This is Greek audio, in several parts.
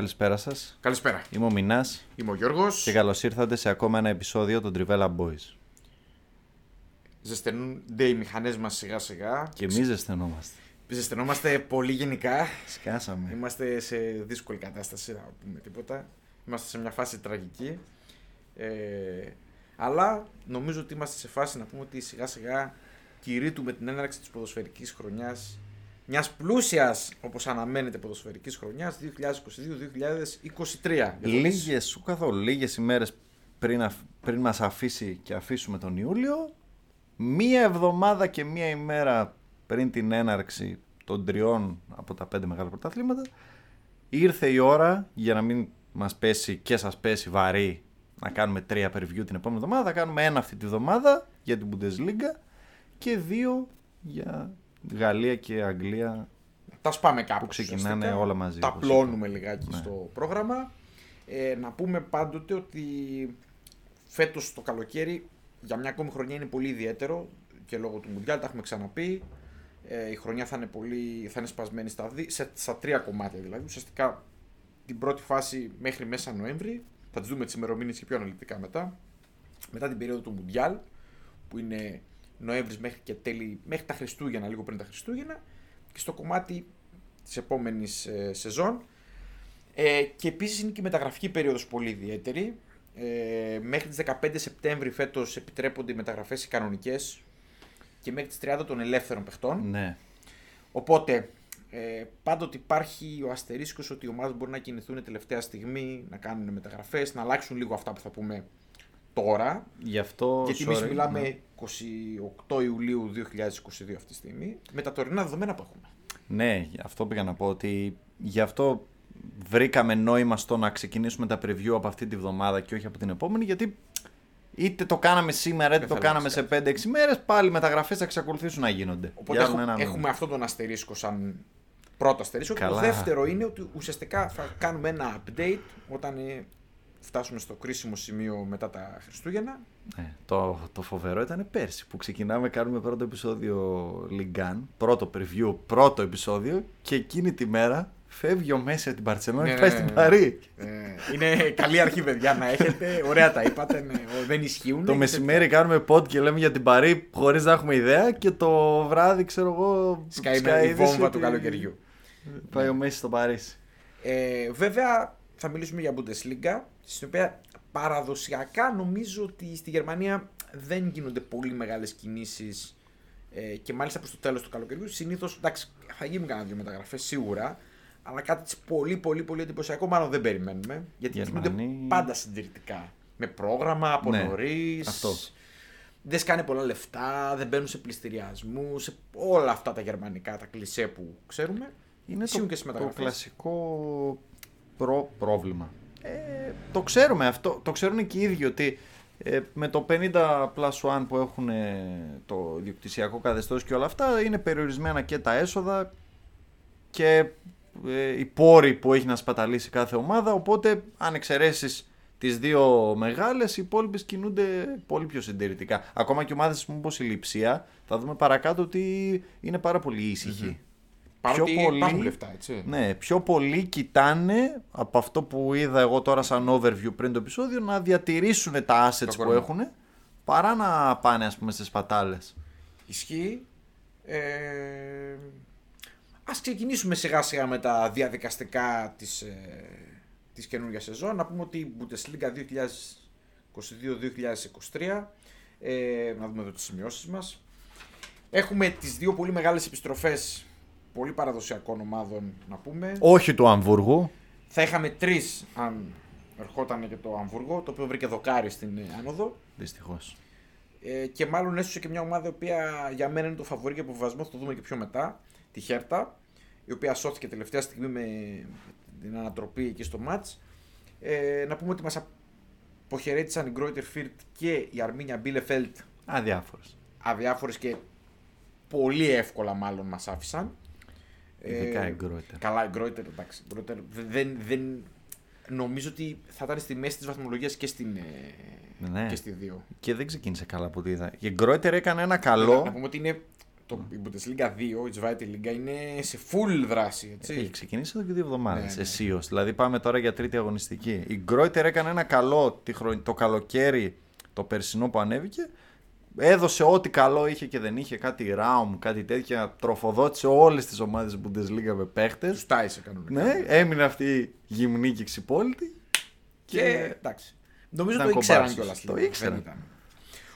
Καλησπέρα σας. Καλησπέρα. Είμαι ο Μινάς Είμαι ο Γιώργος. και καλώς ήρθατε σε ακόμα ένα επεισόδιο των Trivella Boys. Ζεσθενούνται οι μηχανές μας σιγά σιγά. Και εμείς ζεσθενόμαστε. Ζεσθενόμαστε πολύ γενικά. Σκάσαμε. Είμαστε σε δύσκολη κατάσταση, να πούμε τίποτα. Είμαστε σε μια φάση τραγική. Ε, αλλά νομίζω ότι είμαστε σε φάση να πούμε ότι σιγά σιγά κηρύττουμε την έναρξη της ποδοσφαιρικής χρονιάς μιας πλούσιας, όπως αναμένεται, ποδοσφαιρικής χρονιάς 2022-2023. Λίγες, σου καθόλου, λίγες ημέρες πριν, αφ- πριν μας αφήσει και αφήσουμε τον Ιούλιο, μία εβδομάδα και μία ημέρα πριν την έναρξη των τριών από τα πέντε μεγάλα πρωταθλήματα, ήρθε η ώρα για να μην μας πέσει και σας πέσει βαρύ να κάνουμε τρία preview την επόμενη εβδομάδα. Θα κάνουμε ένα αυτή τη βδομάδα για την Bundesliga και δύο για Γαλλία και Αγγλία. Τα σπάμε κάπως. Που ξεκινάνε ουσιαστικά. όλα μαζί, Τα όπως πλώνουμε είπα. λιγάκι Ναι. στο πρόγραμμα. Ε, να πούμε πάντοτε ότι φέτος το καλοκαίρι για μια ακόμη χρονιά είναι πολύ ιδιαίτερο και λόγω του Μουντιάλ, τα έχουμε ξαναπεί. Ε, η χρονιά θα είναι, πολύ, θα είναι σπασμένη στα, δι- σε, στα τρία κομμάτια δηλαδή. Ουσιαστικά την πρώτη φάση μέχρι μέσα Νοέμβρη. Θα τις δούμε τις ημερομηνίες και πιο αναλυτικά μετά. Μετά την περίοδο του Μουντιάλ που είναι Νοέμβρης μέχρι και τέλη, μέχρι τα Χριστούγεννα, λίγο πριν τα Χριστούγεννα. Και στο κομμάτι της επόμενης ε, σεζόν. Ε, και επίσης είναι και η μεταγραφική περίοδος πολύ ιδιαίτερη. Ε, μέχρι τις 15 Σεπτέμβρη φέτος επιτρέπονται οι μεταγραφές οι κανονικές και μέχρι τις 30 των ελεύθερων παιχτών. Ναι. Οπότε ε, πάντοτε υπάρχει ο αστερίσκος ότι οι ομάδες μπορεί να κινηθούν τελευταία στιγμή, να κάνουν μεταγραφές, να αλλάξουν λίγο αυτά που θα πούμε τώρα. Γι' αυτό. Γιατί εμείς sorry, μιλάμε ναι. 28 Ιουλίου 2022 αυτή τη στιγμή, με τα τωρινά δεδομένα που έχουμε. Ναι, αυτό πήγα να πω ότι γι' αυτό βρήκαμε νόημα στο να ξεκινήσουμε τα preview από αυτή τη βδομάδα και όχι από την επόμενη, γιατί είτε το κάναμε σήμερα είτε Δεν το θα κάναμε σε 5-6 μέρες, πάλι οι μεταγραφές θα εξακολουθήσουν να γίνονται. Οπότε Για άλλο έχουμε, ένα μήνα. έχουμε αυτόν τον αστερίσκο σαν πρώτο αστερίσκο. Και το Καλά. δεύτερο είναι ότι ουσιαστικά θα κάνουμε ένα update όταν ε, φτάσουμε στο κρίσιμο σημείο μετά τα Χριστούγεννα. Ναι, το, το φοβερό ήταν πέρσι που ξεκινάμε, κάνουμε πρώτο επεισόδιο Λιγκάν, πρώτο preview, πρώτο επεισόδιο και εκείνη τη μέρα φεύγει ο Μέση από την Παρσελόνα Ναι, και πάει ναι, στην ναι. Παρή. Ε, είναι καλή αρχή, παιδιά, να έχετε. Ωραία τα είπατε. ναι, ο- δεν ισχύουν. Το Και μεσημέρι κάνουμε pod και λέμε για την Παρή χωρίς να έχουμε ιδέα και το βράδυ, ξέρω εγώ. Σκάει σκάει η είδηση βόμβα ότι του καλοκαιριού. Πάει ο Μέση στο Παρίσι. Ε, βέβαια, θα μιλήσουμε για Bundesliga, στην οποία παραδοσιακά νομίζω ότι στη Γερμανία δεν γίνονται πολύ μεγάλες κινήσεις ε, και μάλιστα προς το τέλος του καλοκαιριού. Συνήθως, εντάξει, θα γίνουν κανένα δύο μεταγραφές σίγουρα, αλλά κάτι της πολύ πολύ πολύ εντυπωσιακό μάλλον δεν περιμένουμε, γιατί Γερμανοί- κινούνται πάντα συντηρητικά. Με πρόγραμμα, από Ναι, νωρίς, αυτό. δεν σκάνε πολλά λεφτά, δεν μπαίνουν σε πληστηριασμούς, σε όλα αυτά τα γερμανικά, τα κλισέ που ξέρουμε. Είναι Ισχύουν το, και στις το μεταγραφές. κλασικό προ, πρόβλημα. Ε, το ξέρουμε αυτό. Το ξέρουν και οι ίδιοι ότι ε, με το 50 plus 1 που έχουν ε, το ιδιοκτησιακό καθεστώς και όλα αυτά είναι περιορισμένα και τα έσοδα και ε, οι πόροι που έχει να σπαταλήσει κάθε ομάδα. Οπότε αν εξαιρέσεις τις δύο μεγάλες οι υπόλοιπες κινούνται πολύ πιο συντηρητικά. Ακόμα και ομάδες όπως η Λιψία θα δούμε παρακάτω ότι είναι πάρα πολύ ήσυχοι Παρότι πιο πολύ- υπάρχουν λεφτά, έτσι. ναι, πιο πολύ κοιτάνε από αυτό που είδα εγώ τώρα σαν overview πριν το επεισόδιο να διατηρήσουν τα assets που κορμί. έχουν παρά να πάνε ας πούμε στις σπατάλες. Ισχύει. Ε, ας ξεκινήσουμε σιγά σιγά με τα διαδικαστικά της, ε, της καινούργιας σεζόν. Να πούμε ότι η Bundesliga 2022-2023, ε, να δούμε εδώ τις σημειώσεις μας. Έχουμε τις δύο πολύ μεγάλες επιστροφές πολύ παραδοσιακών ομάδων να πούμε. Όχι του Αμβούργου. Θα είχαμε τρεις αν ερχόταν και το Αμβούργο, το οποίο βρήκε δοκάρι στην ε, άνοδο. Δυστυχώς. Ε, και μάλλον έσωσε και μια ομάδα η οποία για μένα είναι το φαβορή για αποβιβασμός, θα το δούμε και πιο μετά. Τη Χέρτα, η οποία σώθηκε τελευταία στιγμή με την την ανατροπή εκεί στο μάτς. Ε, να πούμε ότι μας αποχαιρέτησαν η Γκρόιτερ Φίρτ και η Αρμίνια Μπίλεφελτ Αδιάφορες. αδιάφορες και πολύ εύκολα μάλλον μας άφησαν. Ειδικά Ε, η Γκρόιτερ. Καλά, η Γκρόιτερ, εντάξει. η Γκρόιτερ δεν, δεν, νομίζω ότι θα ήταν στη μέση της βαθμολογίας και, στην, ε, Ναι. και στη 2. Και δεν ξεκίνησε καλά από ό,τι είδα. Η Γκρόιτερ έκανε ένα Να, καλό. να πούμε ότι είναι το, η Bundesliga 2, η Zweite Liga, είναι σε full δράση. Έτσι. Έχει ξεκινήσει εδώ και δύο εβδομάδες. Ναι, ναι. Αισίω. Δηλαδή πάμε τώρα για τρίτη αγωνιστική. Η Γκρόιτερ έκανε ένα καλό τη χρονι- το καλοκαίρι το περσινό που ανέβηκε. Έδωσε ό,τι καλό είχε και δεν είχε. Κάτι Ράουμ, κάτι τέτοια. Τροφοδότησε όλες τις ομάδες Bundesliga με παίχτες. Τους τάισε κανονικά. Ναι, έμεινε αυτή γυμνή και ξυπόλυτη. Και εντάξει. Νομίζω Ήταν το ήξεραν κομπάρσις. κιόλας. Το ήξεραν.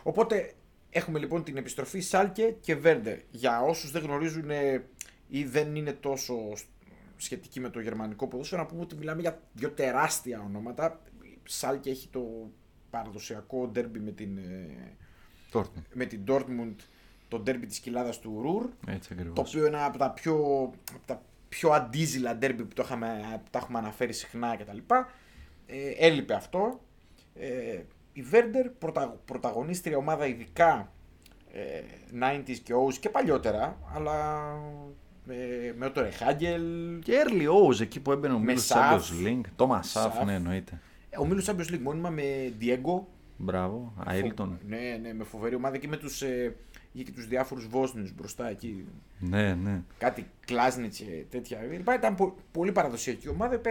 Οπότε έχουμε λοιπόν την επιστροφή Σάλκε και Βέρντερ. Για όσους δεν γνωρίζουν ε, ή δεν είναι τόσο σχετικοί με το γερμανικό ποδόσφαιρο, να πούμε ότι μιλάμε για δύο τεράστια ονόματα. Η Σάλκε έχει το παραδοσιακό ντέρμπι με την, ε, Τόρτμουν. με την Dortmund, το ντέρμπι της κοιλάδας του Ρουρ, Έτσι ακριβώς. το οποίο είναι από τα πιο, από τα πιο αντίζηλα ντέρμπι που, το είχαμε, που τα έχουμε αναφέρει συχνά κτλ. Ε, έλειπε αυτό. Ε, η Βέρντερ, πρωτα, πρωταγωνίστρια ομάδα ειδικά ε, 90s και O's και παλιότερα, αλλά ε, με ο Τόρε Χάγκελ. Και early O's εκεί που έμπαινε ο Με Μίλος Σαφ. Champions League. Το Μασάφ, Σαφ. ναι, εννοείται. Ο Μίλος Champions League μόνιμα με Diego. Μπράβο, Αίλτον. Ναι, ναι, με φοβερή ομάδα και με τους, ε, είχε και τους διάφορους Βόσνιους μπροστά εκεί. Ναι, ναι. κάτι Κλάσνιτς και τέτοια. Λοιπόν, Ήταν πο- πολύ παραδοσιακή ομάδα. που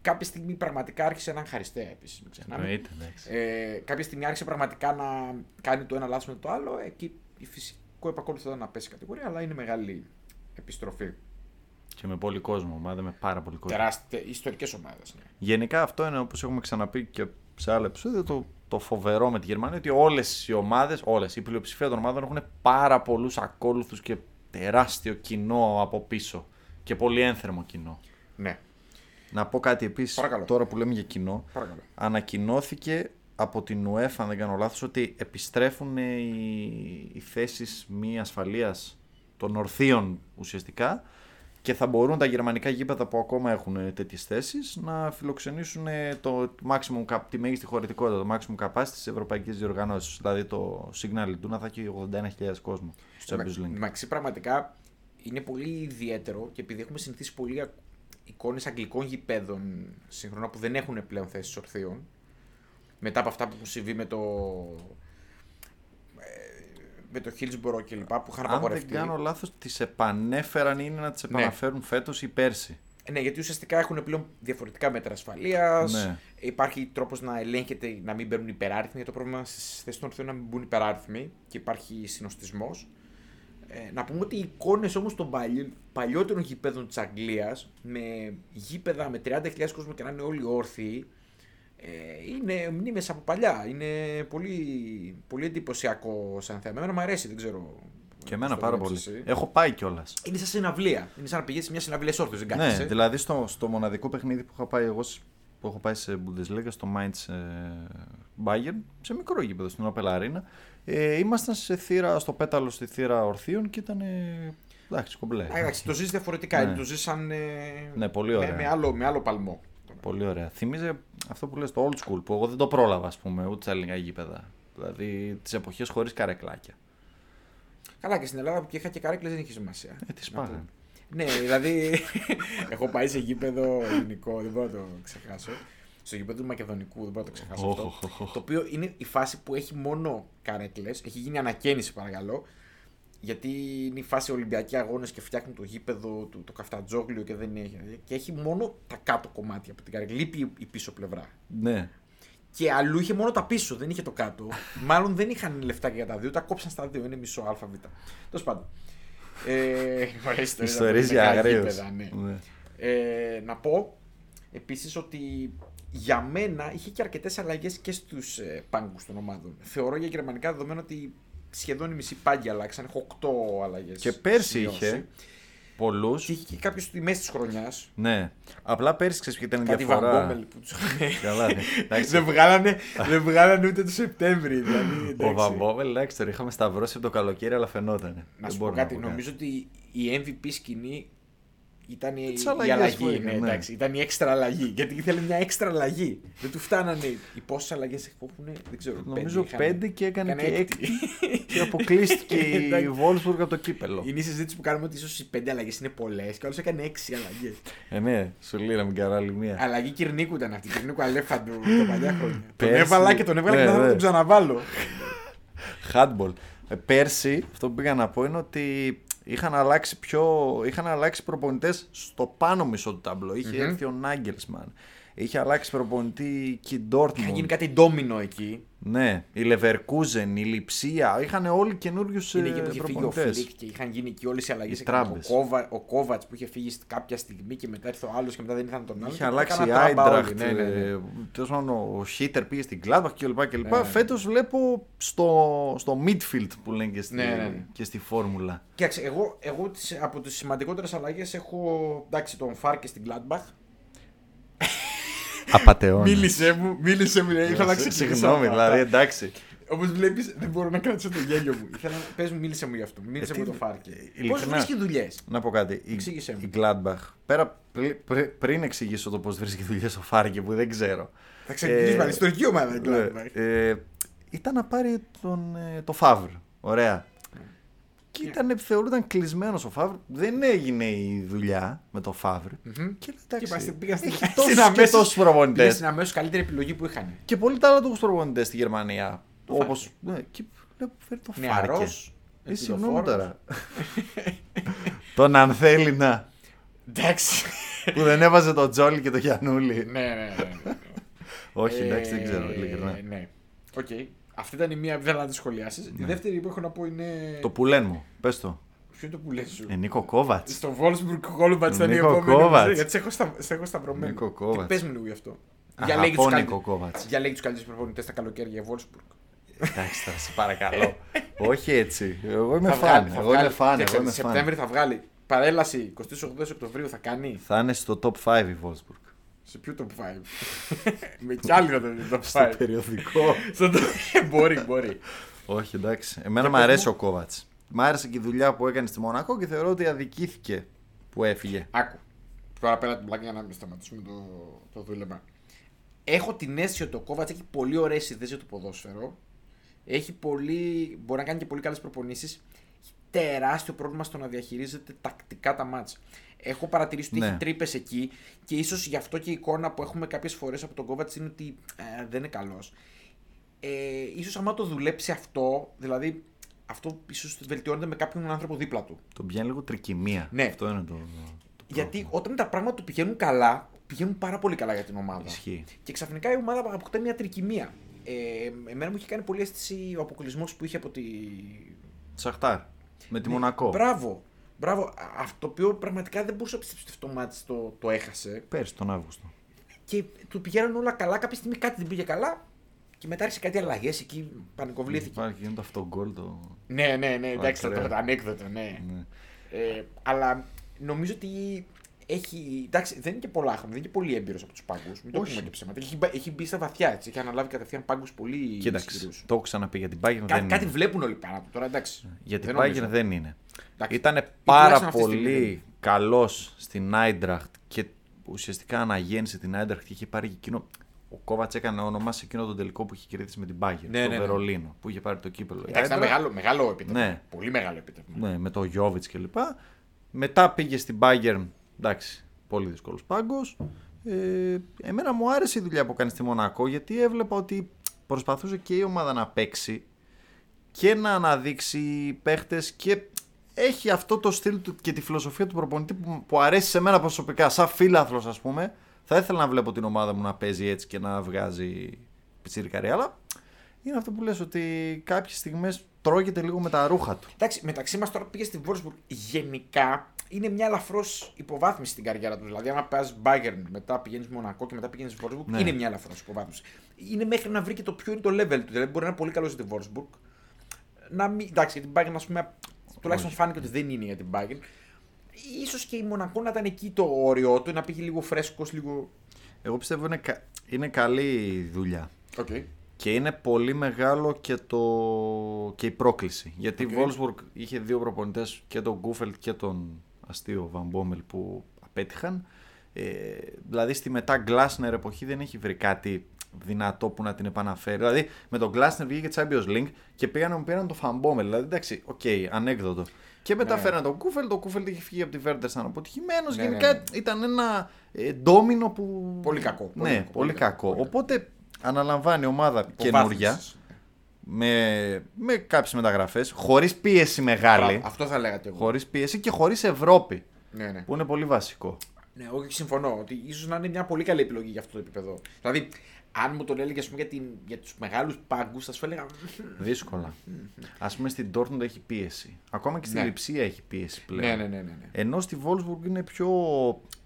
Κάποια στιγμή πραγματικά άρχισε να είναι χαριστέα επίσης. Μην ξεχνάμε. Εννοείται, εντάξει. Ε, κάποια στιγμή άρχισε πραγματικά να κάνει το ένα λάθος με το άλλο. Εκεί η φυσικό επακόλουθο ήταν να πέσει κατηγορία, αλλά είναι μεγάλη επιστροφή. Και με πολύ κόσμο, ομάδα με πάρα πολύ κόσμο. Τεράστια, ιστορικές ομάδες. Ναι. Γενικά αυτό είναι όπως έχουμε ξαναπεί και σε άλλα επεισόδια το, το φοβερό με τη Γερμανία ότι όλες οι ομάδες, όλες, η πλειοψηφία των ομάδων έχουν πάρα πολλούς ακόλουθους και τεράστιο κοινό από πίσω και πολύ ένθερμο κοινό. ναι. Να πω κάτι επίσης, Παρακαλώ. τώρα που λέμε για κοινό, Παρακαλώ. ανακοινώθηκε από την UEFA, αν δεν κάνω λάθος, ότι επιστρέφουν οι, οι θέσεις μη ασφαλείας των ορθίων ουσιαστικά και θα μπορούν τα γερμανικά γήπεδα που ακόμα έχουν τέτοιες θέσεις να φιλοξενήσουν το maximum, cap- τη μέγιστη χωρητικότητα, το maximum capacity της ευρωπαϊκής διοργανώση. Δηλαδή το Signal Iduna θα έχει 81.000 κόσμο στο Champions League. Μαξί πραγματικά είναι πολύ ιδιαίτερο και επειδή έχουμε συνηθίσει πολύ εικόνες αγγλικών γηπέδων σύγχρονα που δεν έχουν πλέον θέσεις ορθίων μετά από αυτά που έχουν συμβεί με το. Ε, με το Hillsborough και λοιπά που είχαν Αν δεν απαγορευτεί. κάνω λάθος, τις επανέφεραν ή είναι να τις επαναφέρουν φέτος ή πέρσι. Ναι, γιατί ουσιαστικά έχουν πλέον διαφορετικά μέτρα ασφαλείας. Ναι. Υπάρχει τρόπος να ελέγχεται να μην μπαίνουν υπεράριθμοι. Γιατί το πρόβλημα στις θέσεις των ορθίων είναι να μην μπουν υπεράριθμοι και υπάρχει συνοστισμός. Ε, να πούμε ότι οι εικόνες όμως των παλι... παλιότερων γηπέδων της Αγγλίας με γήπεδα με 30.000 κόσμο και να είναι όλοι όρθιοι ε, είναι μνήμες από παλιά. Είναι πολύ, πολύ εντυπωσιακό σαν θέμα. Εμένα μου αρέσει, δεν ξέρω. Και εμένα πώς το πάρα βλέπεις πολύ. εσύ. Έχω πάει κιόλας. Είναι σαν συναυλία. Είναι σαν να πηγαίνεις σε μια συναυλία όρθιος. Δεν κάθεσαι. Ναι, δηλαδή στο, στο μοναδικό παιχνίδι που είχα πάει εγώ σ- που έχω πάει σε Bundesliga, στο Mainz ε, Bayern, σε μικρό γήπεδο στην Opel Arena, ε, ήμασταν σε θύρα, στο πέταλο στη θύρα ορθίων και ήταν. Ε, εντάξει, κομπλέ. Α, Εντάξει, το ζεις διαφορετικά. Ναι. Το ζεις σαν. ε, Ναι, πολύ με, ωραία. με, άλλο, με άλλο παλμό. Πολύ ωραία. Θυμίζει αυτό που λες το old school που εγώ δεν το πρόλαβα, ας πούμε, ούτε στα ελληνικά γήπεδα. Δηλαδή τις εποχές χωρίς καρεκλάκια. Καλά, και στην Ελλάδα που και είχα και καρέκλες δεν είχε σημασία. Ε, τις Να πω. σπάγανε. Ναι, δηλαδή. έχω πάει σε γήπεδο ελληνικό, δεν μπορώ να το ξεχάσω. Στο γήπεδο του Μακεδονικού, δεν μπορώ να το ξεχάσω Οχ, αυτό. οχ, οχ, οχ. Το οποίο είναι η φάση που έχει μόνο καρέκλες. Έχει γίνει ανακαίνιση, παρακαλώ. Γιατί είναι η φάση Ολυμπιακοί αγώνες και φτιάχνουν το γήπεδο του το καφτατζόγλιο και δεν έχει. Και έχει μόνο τα κάτω κομμάτια από την καρέκλα. Λείπει η πίσω πλευρά. Ναι. Και αλλού είχε μόνο τα πίσω, δεν είχε το κάτω. Μάλλον δεν είχαν λεφτά και για τα δύο, τα κόψαν στα δύο. Είναι μισό ΑΒ. Τέλος πάντων. Ε, ωραία ιστορία. Ιστορίες για Μεγάλα αγρίους. γήπεδα, ναι. Ναι. Ε, να πω επίσης ότι για μένα είχε και αρκετές αλλαγές και στους ε, πάγκους των ομάδων. Θεωρώ για γερμανικά δεδομένο ότι σχεδόν οι μισοί πάγκοι αλλάξαν. Έχω 8 αλλαγές. Και πέρσι είχε πολλούς. Και είχε και κάποιο στη μέση της χρονιάς. Ναι. Απλά πέρσι ξέρεις ποια ήταν η Κάτι διαφορά. βαγκόμελ που τους Καλά, ναι. Εντάξει. δεν, βγάλανε, δεν βγάλανε ούτε το Σεπτέμβρη. Δηλαδή, Ο εντάξει. Βαμπόβελ, εντάξει, τον είχαμε σταυρώσει από το καλοκαίρι, αλλά φαινόταν. Να σου πω κάτι, νομίζω ότι η MVP σκηνή ήταν η, Τις η αλλαγές που αλλαγή. έκανε, Ναι, ναι. εντάξει, ήταν η έξτρα αλλαγή. Γιατί ήθελε μια έξτρα αλλαγή. Δεν του φτάνανε οι πόσες αλλαγές έχουν, δεν ξέρω. Νομίζω είχαν. πέντε και έκανε Έκανε και έκτη. έκτη. και αποκλείστηκε η Εντάξει. Βόλσμπουργκ από το κύπελο. Είναι η συζήτηση που κάνουμε ότι ίσως οι πέντε αλλαγές είναι πολλές και άλλο έκανε έξι αλλαγές. Ε, ναι, σου λέει να μην κάνω άλλη μία. Αλλαγή Κυρνίκου ήταν αυτή. Κυρνίκου Αλέφαντου τα παλιά χρόνια. Τον Πέρσι- έβαλα και τον έβαλα Ναι, και δεν θα ναι. τον ξαναβάλω. Handball. Ε, Πέρσι, αυτό που πήγα να πω είναι ότι είχαν αλλάξει, πιο, είχαν αλλάξει προπονητές στο πάνω μισό του ταμπλό. Είχε Μμμ. έρθει ο Νάγκελσμαν. Είχε αλλάξει προπονητή και η Είχα Ντόρτμουντ. γίνει κάτι ντόμινο εκεί. Ναι, η Λεβερκούζεν, η Λιψία. Είχαν όλοι καινούριους Είναι εκεί που είχε φύγει ο προπονητές. Φλικ και είχαν γίνει εκεί όλες οι αλλαγές. Οι Ο, τράμπες. Κόβα, ο Κόβατς που είχε φύγει κάποια στιγμή και μετά ήρθε ο άλλος και μετά δεν ήρθαν τον άλλο. Είχε και αλλάξει η έκαναν τράμπα όλοι. Άιντραχτ. Ναι, ναι, ναι. Τέλος πάντων, ο Χίτερ πήγε στην Gladbach κλπ. κλπ. Ναι, ναι. Φέτος βλέπω στο, στο midfield που λένε και στη, Ναι, ναι, ναι. και στη φόρμουλα. Κοίταξε, εγώ, εγώ τις, από τις σημαντικότερες αλλαγές έχω εντάξει, τον Φάρκε στην Gladbach. Απαταιώνα. Μίλησε μου, μίλησε μου, ήθελα να ξεκινήσω. Συγγνώμη, από δηλαδή, αυτά. εντάξει. Όπως βλέπεις, δεν μπορώ να κρατήσω το γέλιο μου. Ήθελα να πες μου, μίλησε μου γι' αυτό. Μίλησε Ε, μου τι- το Φάρκε. Πώς ειλικρινά. βρίσκεις δουλειές; Να πω κάτι. Η, Εξήγησέ μου. η Gladbach, πέρα, πρι- πρι- πριν εξηγήσω το πώς βρίσκει δουλειά στο Φάρκε που δεν ξέρω. Θα ξεκινήσουμε Ε, με ιστορική ομάδα η ναι, Gladbach. ε, ήταν να πάρει τον, ε, το Φαύρ. Ωραία. Και ήταν, θεωρούταν κλεισμένος ο Φαύρ. Δεν έγινε η δουλειά με το Φαύρ. Μμμ. Και λέει, Και εντάξει, είμαστε- πήγα στην- έχει στην τόσους και αμέσως- τόσους Πήγε προπονητές. στην αμέσως καλύτερη επιλογή που είχαν. Και πολλοί ταλαντούχους προπονητές στη Γερμανία. Το Όπως, ναι, και λέω, φέρει το Φάρκε. Νεαρός, Ε, συγγνώμη ελπιδοφόρος. τώρα. τον Ανθέλινα Εντάξει. που δεν έβαζε τον Τζόλι και τον Γιανούλη. ναι, ναι, ναι, ναι. Όχι, εντάξει, δεν ξέρω, Ε, ειλικρινά. Ναι. Οκ. Αυτή ήταν η μία, δεν θα τη σχολιάσεις. Ναι. Η δεύτερη που έχω να πω είναι. Το που λένε μου, πες το. Ποιο είναι το που λες σου; Ε, Νίκο Κόβατς. Στο Wolfsburg Κόλουμπατ ήταν η Νίκο επόμενη. Κόβατς. νομίζω, Γιατί σε έχω, στα, σε έχω σταυρωμένο. Νίκο Κόβατς. Και πες μου λίγο γι' αυτό. Αγαπώ λέγει τους Νίκο καλύτερους- Κόβατς. Για λέγει τους καλύτερους προπονητές τα καλοκαίρια η Wolfsburg. Εντάξει, τώρα σε παρακαλώ. Όχι έτσι. Εγώ είμαι Θα φαν. βγάλει- θα Εγώ είμαι βγάλει- φαν. κοίταξε, Εγώ είμαι Σεπτέμβρη φαν. θα βγάλει παρέλαση 28 Οκτωβρίου θα κάνει. Θα είναι στο top 5 η Wolfsburg. Σε ποιο top 5. Με κι άλλοι να το δει top 5. Στο περιοδικό. Στο top- Μπορεί, μπορεί. Όχι, εντάξει. Εμένα μου πες αρέσει μου. ο Κόβατς. Μ' άρεσε και η δουλειά που έκανε στη Μονακό και θεωρώ ότι αδικήθηκε που έφυγε. Άκου. Τώρα πέρα την πλάκα για να μην σταματήσουμε το, το δούλεμα. Έχω την αίσθηση ότι ο Κόβατς έχει πολύ ωραίες ιδέες για το ποδόσφαιρο. Έχει πολύ, μπορεί να κάνει και πολύ καλές προπονήσεις. Έχει τεράστιο πρόβλημα στο να διαχειρίζεται τακτικά τα μάτς. Έχω παρατηρήσει ότι Ναι. έχει τρύπες εκεί και ίσως γι' αυτό και η εικόνα που έχουμε κάποιες φορές από τον Κόβατς είναι ότι ε, δεν είναι καλός. Ε, ίσως άμα το δουλέψει αυτό, δηλαδή αυτό ίσως βελτιώνεται με κάποιον άνθρωπο δίπλα του. Τον πιάνει λίγο τρικυμία. Ναι. Αυτό είναι το. το Γιατί όταν τα πράγματα του πηγαίνουν καλά, πηγαίνουν πάρα πολύ καλά για την ομάδα. Ισχύει. Και ξαφνικά η ομάδα αποκτά μια τρικυμία. Ε, εμένα μου είχε κάνει πολύ αίσθηση ο αποκλεισμός που είχε από τη. Σαχτάρ. Με τη Μονακό. Μπράβο. Μπράβο. Α- Αυτό το οποίο πραγματικά δεν μπορούσα να πιστέψω ότι αυτό το μάτι το, το έχασε. Πέρσι τον Αύγουστο. Και του πηγαίνουν όλα καλά. Κάποια στιγμή κάτι δεν πήγε καλά. Και μετά άρχισε κάτι αλλαγές εκεί. Πανικοβλήθηκε. Υπάρχει και είναι το αυτό γκολ το. Ναι, ναι, ναι. Εντάξει, θα το Ακραίο. το ανέκδοτο, ναι. Ναι. Ε, αλλά νομίζω ότι έχει. Εντάξει, δεν είναι και πολλά χρόνια, δεν είναι και πολύ έμπειρος από τους πάγκους. Μην το Όχι. πούμε και ψέματα. Έχει, μπα- έχει μπει στα βαθιά έτσι. Έχει αναλάβει κατευθείαν πάγκους πολύ Κοίταξε. ισχυρούς. Το έχω ξαναπεί για την Bayern Κάτι, δεν κάτι είναι. βλέπουν όλοι πάνω του τώρα, εντάξει. Για την Δεν Bayern νομίζω. δεν είναι. Εντάξει. Ήταν Ή πάρα τουλάχιστον αυτή τη στιγμή δεν πολύ είναι. καλός στην Άιντραχτ και ουσιαστικά αναγέννησε την Άιντραχτ και είχε πάρει και εκείνο. Ο Κόβατς έκανε όνομα σε εκείνο τον τελικό που είχε κερδίσει με την Bayern Ναι, στο ναι, ναι. Βερολίνο που είχε πάρει το κύπελο. Η Εντάξει, ήταν Άιντραχτ- μεγάλο, μεγάλο επίτευγμα. Ναι. Πολύ μεγάλο επίτευγμα. Ναι, με το Γιώβιτ κλπ. Μετά πήγε στην Bayern. Εντάξει, πολύ δύσκολος πάγκος. Ε, εμένα μου άρεσε η δουλειά που κάνει στη Μονακό γιατί έβλεπα ότι προσπαθούσε και η ομάδα να παίξει και να αναδείξει παίχτες και έχει αυτό το στυλ του και τη φιλοσοφία του προπονητή που, που αρέσει σε μένα προσωπικά. Σαν φίλαθλος, ας πούμε, θα ήθελα να βλέπω την ομάδα μου να παίζει έτσι και να βγάζει πιτσιρικαρία. Αλλά είναι αυτό που λες ότι κάποιες στιγμές τρώγεται λίγο με τα ρούχα του. Εντάξει, μεταξύ μας τώρα πήγες στη Wolfsburg. Γενικά είναι μια ελαφρώς υποβάθμιση στην καριέρα τους. Δηλαδή, άμα πας Bayern, μετά πηγαίνεις Μονακό και μετά πηγαίνεις Wolfsburg, Ναι. είναι μια ελαφρώς υποβάθμιση. Είναι μέχρι να βρει και το ποιο είναι το level του. Δηλαδή, μπορεί να είναι πολύ καλό για την Wolfsburg. Να μην, εντάξει, για την Bayern, ας πούμε, τουλάχιστον Όχι. φάνηκε ότι δεν είναι για την Bayern. Ίσως και η Μονακό να ήταν εκεί το όριό του, να πήγε λίγο φρέσκος, λίγο. Εγώ πιστεύω είναι, κα- είναι καλή η δουλειά. Okay. Και είναι πολύ μεγάλο και, το... και η πρόκληση. Γιατί η OK. Wolfsburg είχε δύο προπονητές και τον Κόφελντ και τον αστείο Βαν Μπόμελ που πέτυχαν. Ε, δηλαδή στη μετά Glasner εποχή δεν έχει βρει κάτι δυνατό που να την επαναφέρει. Δηλαδή με τον Glasner βγήκε Champions League και πήγαν να μου πήραν το Φαν Μπόμελ. Δηλαδή εντάξει, OK, okay, ανέκδοτο. Και μετά Ναι. φέραν τον Κόφελντ. Το Κόφελντ είχε φύγει από τη Βέρντερ σαν αποτυχημένος. Ναι, Γενικά ναι, ναι. ήταν ένα ε, ντόμινο που. Πολύ κακό, πολύ ναι, κακό, πολύ, πολύ κακό. κακό, πολύ Οπότε αναλαμβάνει ομάδα καινούρια Υποβάθμισης. με, με κάποιες μεταγραφές, χωρίς πίεση μεγάλη. Μπράβο, Αυτό θα λέγατε εγώ. Χωρίς πίεση και χωρίς Ευρώπη. Ναι, ναι. Που είναι πολύ βασικό. Ναι, εγώ και συμφωνώ ότι ίσως να είναι μια πολύ καλή επιλογή για αυτό το επίπεδο. Δηλαδή, αν μου τον έλεγε ας πούμε, για, την, για τους μεγάλους πάγκους, θα σου έλεγα. Δύσκολα. Α πούμε στην Dortmund έχει πίεση. Ακόμα και στη Ναι. Λιψία έχει πίεση πλέον. ναι, ναι, ναι, ναι. ναι. Ενώ στη Wolfsburg είναι πιο.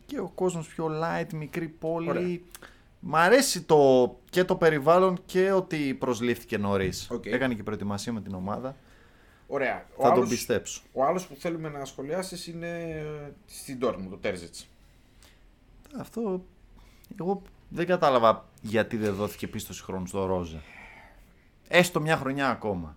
και ο κόσμος πιο light, μικρή πόλη. Ωραία. Μ' αρέσει το, και το περιβάλλον και ότι προσλήφθηκε νωρίς. Οκ. Έκανε και προετοιμασία με την ομάδα. Ωραία. Ο Θα τον άλλος, πιστέψω. ο άλλος που θέλουμε να σχολιάσεις είναι ε, στην Dortmund, το Τέρζιτς. Αυτό. Εγώ δεν κατάλαβα γιατί δεν δόθηκε πίστοση χρόνου στο Ρόζα. Έστω μια χρονιά ακόμα.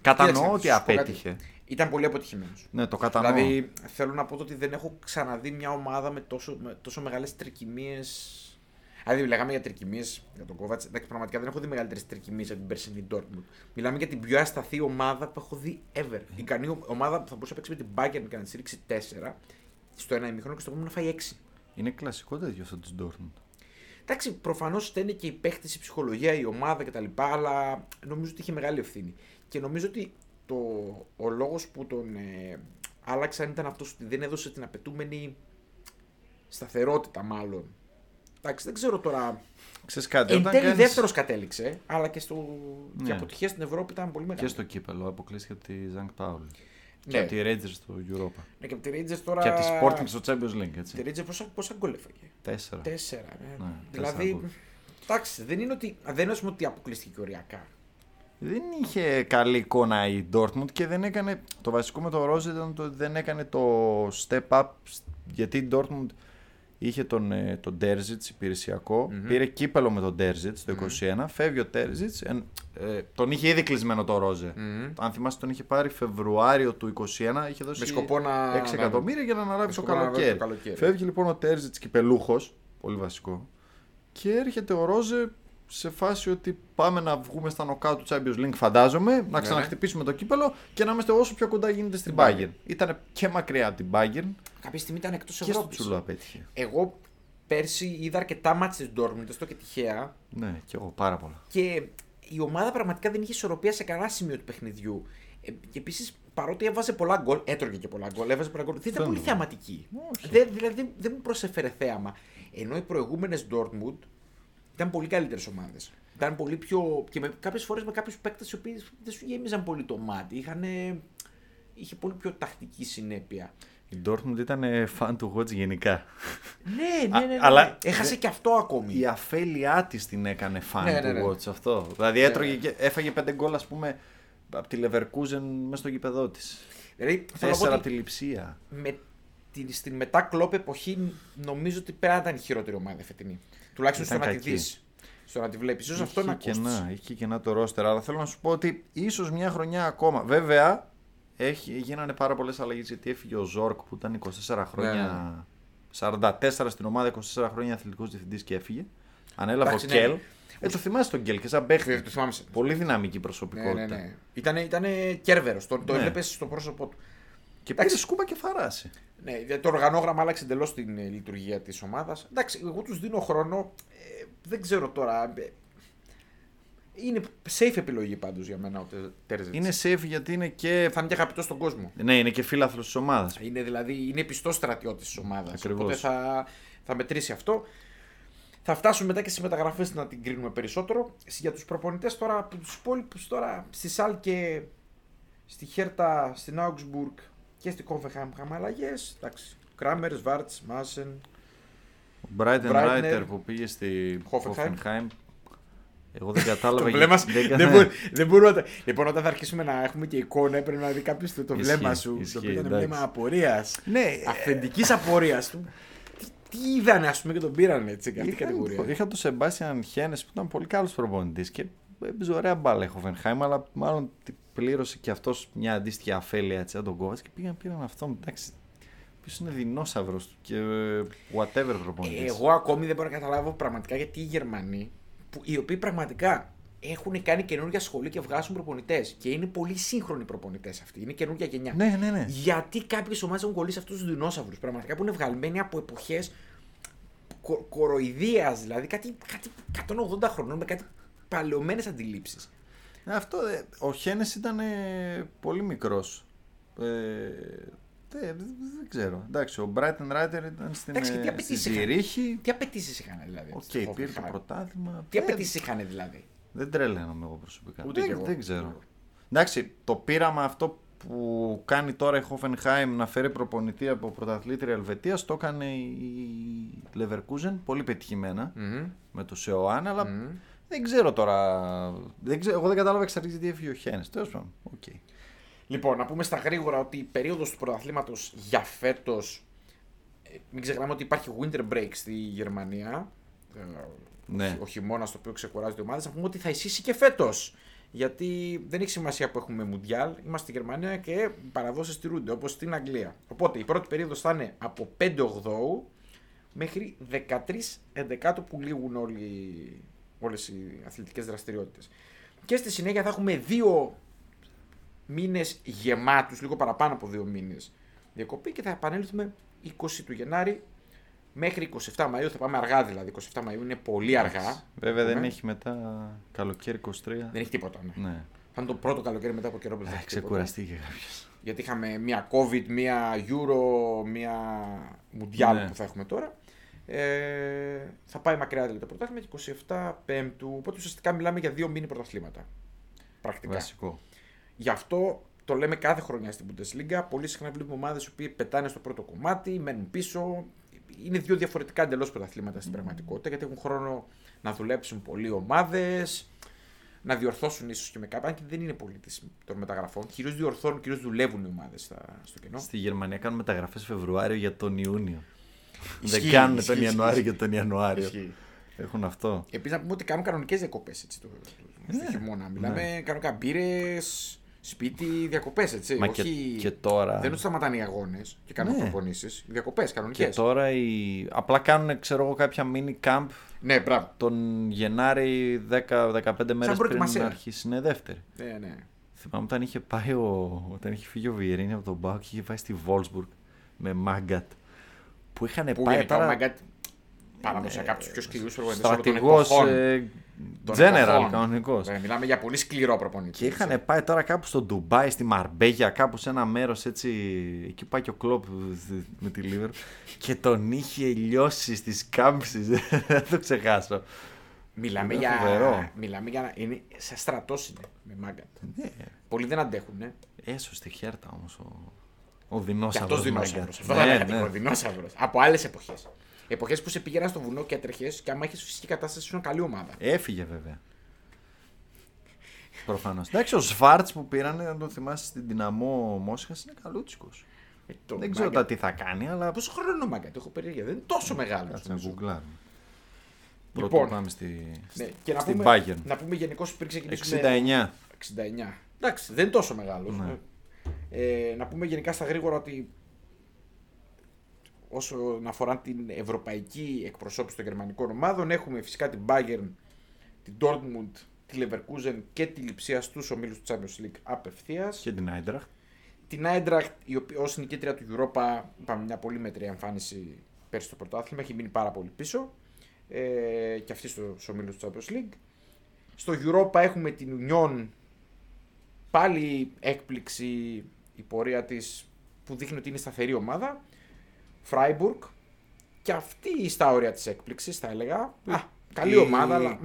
Κατανοώ ότι απέτυχε. Ήταν πολύ αποτυχημένος. Ναι, το κατανοώ. Δηλαδή, θέλω να πω το ότι δεν έχω ξαναδεί μια ομάδα με τόσο, με τόσο μεγάλες τρικυμίες. Δηλαδή, λέγαμε για τρικυμίες για τον Κόβατς. Εντάξει, πραγματικά δεν έχω δει μεγαλύτερες τρικυμίες από την περσινή Dortmund. Μιλάμε για την πιο ασταθή ομάδα που έχω δει ever. Η ικανή ομάδα που θα μπορούσε να παίξει με την Bayern και να τη ρίξει 4 στο ένα ημίχρονο και στο επόμενο να φάει 6. Είναι κλασικό τέτοιο αυτό της Dortmund. Εντάξει, προφανώς φταίνε και οι παίχτε, η ψυχολογία, η ομάδα κτλ. Αλλά νομίζω ότι είχε μεγάλη ευθύνη. Και νομίζω ότι το, ο λόγος που τον ε, άλλαξαν ήταν αυτός ότι δεν έδωσε την απαιτούμενη σταθερότητα, μάλλον. Εντάξει, δεν ξέρω τώρα. Ξέρεις κάτι, Εν όταν τέλει κάνεις... δεύτερος κατέληξε, αλλά και, στο... και η Ναι. αποτυχία στην Ευρώπη ήταν πολύ μεγάλη. Και στο κύπελο αποκλείστηκε από τη Ζανκ Πάουλ. Και Ναι. από τη Rangers στο Europa. Ναι, και από τη Rangers τώρα. Και από τη Sporting στο Champions League, Τη έτσι. Rangers πόσα, πόσα γκολ έφαγε; Τέσσερα. Τέσσερα, ναι. Ναι, δηλαδή. τέσσερα γκολ. Εντάξει, δεν είναι ότι. Δεν είναι ας πούμε, ότι αποκλείστηκε και οριακά. Δεν είχε καλή εικόνα η Dortmund και δεν έκανε. Το βασικό με το Rose ήταν το ότι δεν έκανε το step up γιατί η Dortmund είχε τον, ε, τον Terzic υπηρεσιακό, πήρε κύπελο με τον Terzic το 21, φεύγει ο Terzic, εν- ε, τον είχε ήδη κλεισμένο το Ρόζε. Αν θυμάστε τον είχε πάρει Φεβρουάριο του 21, είχε δώσει Με σκοπό να- 6 εκατομμύρια για να αναλάβει Με το σκοπό να αναλάβει καλοκαίρι. το καλοκαίρι. Φεύγει λοιπόν ο Terzic κυπελούχος, πολύ βασικό, και έρχεται ο Ρόζε σε φάση ότι πάμε να βγούμε στα νοκά του Champions League, φαντάζομαι, να ξαναχτυπήσουμε το κύπελο και να είμαστε όσο πιο κοντά γίνεται στην Bayern. Bayern. Ήταν και μακριά από την Bayern Κάποια στιγμή ήταν εκτός και στο Ευρώπης. τσουλό απέτυχε. Εγώ πέρσι είδα αρκετά μάτια της Dortmund, αυτό και τυχαία. Ναι, και εγώ πάρα πολλά. Και η ομάδα πραγματικά δεν είχε ισορροπία σε κανένα σημείο του παιχνιδιού. Ε, και επίσης, παρότι έβαζε πολλά γκολ, έτρωγε και πολλά γκολ, έβαζε πολλά γκολ, δεν ήταν Δεν πολύ είναι. θεαματική. Όχι. Δεν, δηλαδή δεν, δεν μου προσέφερε θέαμα. Ενώ οι προηγούμενες Dortmund ήταν πολύ καλύτερες ομάδες. Ήταν πολύ πιο. και με κάποιες φορές με κάποιους παίκτες οι οποίοι δεν σου γέμιζαν πολύ το μάτι. Είχαν, είχε πολύ πιο τακτική συνέπεια. Η Dortmund ήταν ε, fan του Watch γενικά. Ναι, Α, ναι, ναι. ναι. αλλά- Έχασε και αυτό ακόμη. Η αφέλειά της την έκανε fan Ναι, ναι, ναι. του Watch αυτό. Δηλαδή έτρωγε και, έφαγε πέντε γκολ, ας πούμε, από τη Leverkusen μέσα στο γήπεδό της. Δηλαδή, θέλω να πω Τέσσερα από ότι τη λειψία. με την, στην μετά κλόπ εποχή νομίζω ότι πέρα ήταν η χειρότερη ομάδα φετινή. Τουλάχιστον Ήταν στο να τη κακή. δεις. Στο να τη βλέπεις. σω αυτό να Είχε ακούσει. κενά, είχε κενά το ρόστερ, αλλά θέλω να σου πω ότι ίσως μια χρονιά ακόμα. Βέβαια, έχει, γίνανε πάρα πολλές αλλαγές γιατί έφυγε ο Ζόρκ που ήταν 24 χρόνια. 44 στην ομάδα, 24 χρόνια αθλητικός διευθυντής και έφυγε. Ανέλαβε ο Εντάξει, ναι. Κέλ. Ε, το θυμάσαι τον Κέλ και σαν παίχτη. Το θυμάμαι. σε- Πολύ δυναμική Ναι, προσωπικότητα. ναι, ναι. Ήτανε, ήτανε κέρβερος. Το, το Ναι. έβλεπες στο πρόσωπό του. Και πήρε σκούπα και φαράση. Ναι, το οργανόγραμμα άλλαξε εντελώς την ε, λειτουργία της ομάδας. Εντάξει, εγώ τους δίνω χρόνο. Ε, δεν ξέρω τώρα. ε, είναι safe επιλογή πάντως για μένα ο Τέρζετ. Είναι safe γιατί είναι και. Θα είναι και αγαπητός στον κόσμο. Ναι, είναι και φίλαθρο της ομάδας. Είναι δηλαδή είναι πιστός στρατιώτης της ομάδας. Ακριβώς. Οπότε θα, θα μετρήσει αυτό. Θα φτάσουμε μετά και στις μεταγραφές να την κρίνουμε περισσότερο. Για τους προπονητές τώρα, από τους υπόλοιπους τώρα, στη Σάλ και στη Χέρτα, στην Augsburg και στη Κόφεχαμ είχαμε αλλαγές. Εντάξει. Κράμερ, Βάρτ, Μάσεν. Ο Μπράιτεν Breitner. Ράιτερ που πήγε στη Hoffenheim. Hoffenheim. Εγώ δεν κατάλαβα. Το βλέμμα γιατί- δεν, δεν μπορούμε, έκανα- δεν μπορούμε να τα- Λοιπόν, όταν θα αρχίσουμε να έχουμε και εικόνα, πρέπει να δει κάποιος το, το Ισχύει, βλέμμα σου. ισχύει, το οποίο ήταν εντάξει. βλέμμα απορίας. Ναι, Αυθεντική απορίας του. Τι, τι είδανε, ας πούμε, και τον πήραν έτσι, αυτή η Είχα, κατηγορία. είχα τον Σεμπάστιαν Χένες που ήταν πολύ καλός προπονητής και έπαιζε ωραία μπάλα η Hoffenheim, αλλά μάλλον την πλήρωσε και αυτός μια αντίστοιχη αφέλεια έτσι, από τον Κόβατ και πήγαν πήραν αυτό. Εντάξει, Ποιος είναι δεινόσαυρος και ε, whatever προπονητής. Εγώ ακόμη δεν μπορώ να καταλάβω πραγματικά γιατί οι Γερμανοί, που, οι οποίοι πραγματικά έχουν κάνει καινούργια σχολή και βγάζουν προπονητές. Και είναι πολύ σύγχρονοι προπονητές αυτοί. Είναι καινούργια γενιά. Ναι, ναι, ναι. Γιατί κάποιες ομάδες έχουν κολλήσει αυτούς τους δεινόσαυρους. Πραγματικά που είναι βγαλμένοι από εποχές κο, κοροϊδίας. Δηλαδή κάτι, κάτι 180 χρονών με κάτι παλαιωμένες αντιλήψεις. Αυτό, ε, ο Χένες ήταν ε, πολύ μικρός. Ε, δεν, δεν ξέρω. Εντάξει, ο Μπράιτενραϊτερ ήταν στην, Εντάξει, τι ε, απαιτήσεις στη είχαν. Ζυρίχη. Τι απαιτήσεις είχαν δηλαδή. Οκ, στο πήρε το Hoffenheim? πρωτάθλημα. Τι Δεν- απαιτήσεις είχαν δηλαδή; Δεν τρελαίνομαι εγώ προσωπικά. Ούτε δεν, κι εγώ. δεν ξέρω. Εντάξει, το πείραμα αυτό που κάνει τώρα η Hoffenheim να φέρει προπονητή από πρωταθλήτρια Ελβετίας το έκανε η Leverkusen πολύ πετυχημένα Μμμ. με το Σεοάνε, αλλά Μμμ. Δεν ξέρω τώρα. Δεν ξέρω, εγώ δεν κατάλαβα εξ αρχής γιατί έφυγε ο Χένες. Τέλος πάντων. οκ. Λοιπόν, να πούμε στα γρήγορα ότι η περίοδος του πρωταθλήματος για φέτος. Μην ξεχνάμε ότι υπάρχει winter break στη Γερμανία. ε, Ναι. Ο χειμώνα το οποίο ξεκουράζονται οι ομάδες. Να πούμε ότι θα ισχύσει και φέτος. Γιατί δεν έχει σημασία που έχουμε Μουντιάλ. Είμαστε στη Γερμανία και οι παραδόσεις στηρούνται όπως στην Αγγλία. Οπότε η πρώτη περίοδος θα είναι από 5 Οκτώου μέχρι 13 Εντεκάτου που λήγουν όλοι, όλες οι αθλητικές δραστηριότητες. Και στη συνέχεια θα έχουμε δύο μήνες γεμάτους, λίγο παραπάνω από δύο μήνες διακοπή και θα επανέλθουμε 20 του Γενάρη μέχρι 27 Μαΐου, θα πάμε αργά δηλαδή, 27 Μαΐου είναι πολύ αργά. Βέβαια δεν Πούμε. έχει μετά καλοκαίρι 23. Δεν έχει τίποτα. Ναι. Ναι. Θα είναι το πρώτο καλοκαίρι μετά από καιρό που δεν θα Ε, έχει τίποτα. Ξεκουραστήκε κάποιος. Γιατί είχαμε μία COVID, μία Euro, μία Mundial Ναι. που θα έχουμε τώρα. Ε, θα πάει μακριά δηλαδή το πρωτάθλημα και 27 Πέμπτου. Οπότε ουσιαστικά μιλάμε για δύο μήνυ πρωταθλήματα. Πρακτικά. Βασικό. Γι' αυτό το λέμε κάθε χρονιά στην Bundesliga. Πολύ συχνά βλέπουμε ομάδες που πετάνε στο πρώτο κομμάτι, μένουν πίσω. Είναι δύο διαφορετικά εντελώς πρωταθλήματα στην πραγματικότητα γιατί έχουν χρόνο να δουλέψουν πολλοί ομάδες, να διορθώσουν ίσως και με κάποια. Αν και δεν είναι πολύ της των μεταγραφών. Κυρίως διορθώνουν, κυρίως δουλεύουν οι ομάδες στο κενό. Στη Γερμανία κάνουν μεταγραφές Φεβρουάριο για τον Ιούνιο. Ισχύει, δεν κάνουν ισχύει, τον ισχύει. Ιανουάριο για τον Ιανουάριο. Ισχύει. Έχουν αυτό. Επίσης να πούμε ότι κάνουν κανονικές διακοπές το, το, στο χειμώνα. Μιλάμε κανονικά μπύρες, σπίτι, διακοπές έτσι. Μα όχι... και, και τώρα. Δεν τους σταματάνε οι αγώνες και κάνουν Ναι. προπονήσεις. Διακοπές κανονικές. Και τώρα οι... απλά κάνουν ξέρω εγώ κάποια mini camp Ναι, μπράβο. τον Γενάρη 10-15 μέρες πριν προετοιμασία. αρχίσει είναι δεύτερη. Ναι, ναι. Θυμάμαι όταν είχε πάει ο... όταν είχε φύγει ο Βιερίνη από τον Μπάουκ και είχε πάει στη Βόλσμπουργκ με Μάγκατ που είχαν Που πάει γενικά ο τώρα Μαγκάτ παραδοσιακά από τους πιο σκληρούς προπονητές στρατηγός ε, general κανονικός. Ναι, μιλάμε για πολύ σκληρό προπονητή. Και είχαν πάει τώρα κάπου στο Ντουμπάι, στη Μαρμπέγια, κάπου σε ένα μέρος έτσι. Εκεί πάει και ο Κλόπ με τη Λίβερ. και τον είχε λιώσει στις κάμψεις. Δεν το ξεχάσω. Μιλάμε Είναι για. φοβερό. Μιλάμε για. Είναι σαν στρατός είναι με Μάγκατ. Ναι. Πολλοί δεν αντέχουν. Ναι. Έσωσε τη χέρτα όμως ο, ο Και δεινόσαυρος. αυτό δεινόσαυρος. Αυτό Ναι, ήταν ναι, δεινόσαυρος. Από άλλες εποχές. Εποχές που σε πήγαιναν στο βουνό και έτρεχες και άμα είχες φυσική κατάσταση ήσουν καλή ομάδα. Έφυγε βέβαια. Προφανώς. Εντάξει, ο Σβάρτς που πήραν, αν τον θυμάσαι στην δυναμό Μόσχας, είναι καλούτσικος. Ε, το Δεν ξέρω Magath- τα τι θα κάνει, αλλά. Πόσο χρόνο είναι ο Μάγκατ, έχω περιέργεια. Δεν είναι τόσο μεγάλος. Κάτσε να γκουγκλάρουμε. Λοιπόν, Πρώτο πάμε στη, Ναι, και να στην πούμε, Bayern. να πούμε γενικώς πριν ξεκινήσουμε. 69. 69. Εντάξει, δεν είναι τόσο μεγάλος. Ναι. Ε, να πούμε γενικά στα γρήγορα ότι όσον αφορά την ευρωπαϊκή εκπροσώπηση των γερμανικών ομάδων, έχουμε φυσικά την Bayern, την Dortmund, τη Leverkusen και τη Λιψίας στους ομίλους του Champions League απευθείας. Και την Άιντραχτ. Την Eintracht, η οποία ως νικήτρια του Europa, είπαμε μια πολύ μέτρια εμφάνιση πέρσι στο πρωτάθλημα, έχει μείνει πάρα πολύ πίσω. Ε, και αυτή στο, στο ομίλους του Champions League. Στο Europa έχουμε την Union, πάλι έκπληξη η πορεία της που δείχνει ότι είναι σταθερή ομάδα. Freiburg και αυτή στα όρια της έκπληξης θα έλεγα. Α, καλή Η- ομάδα, αλλά...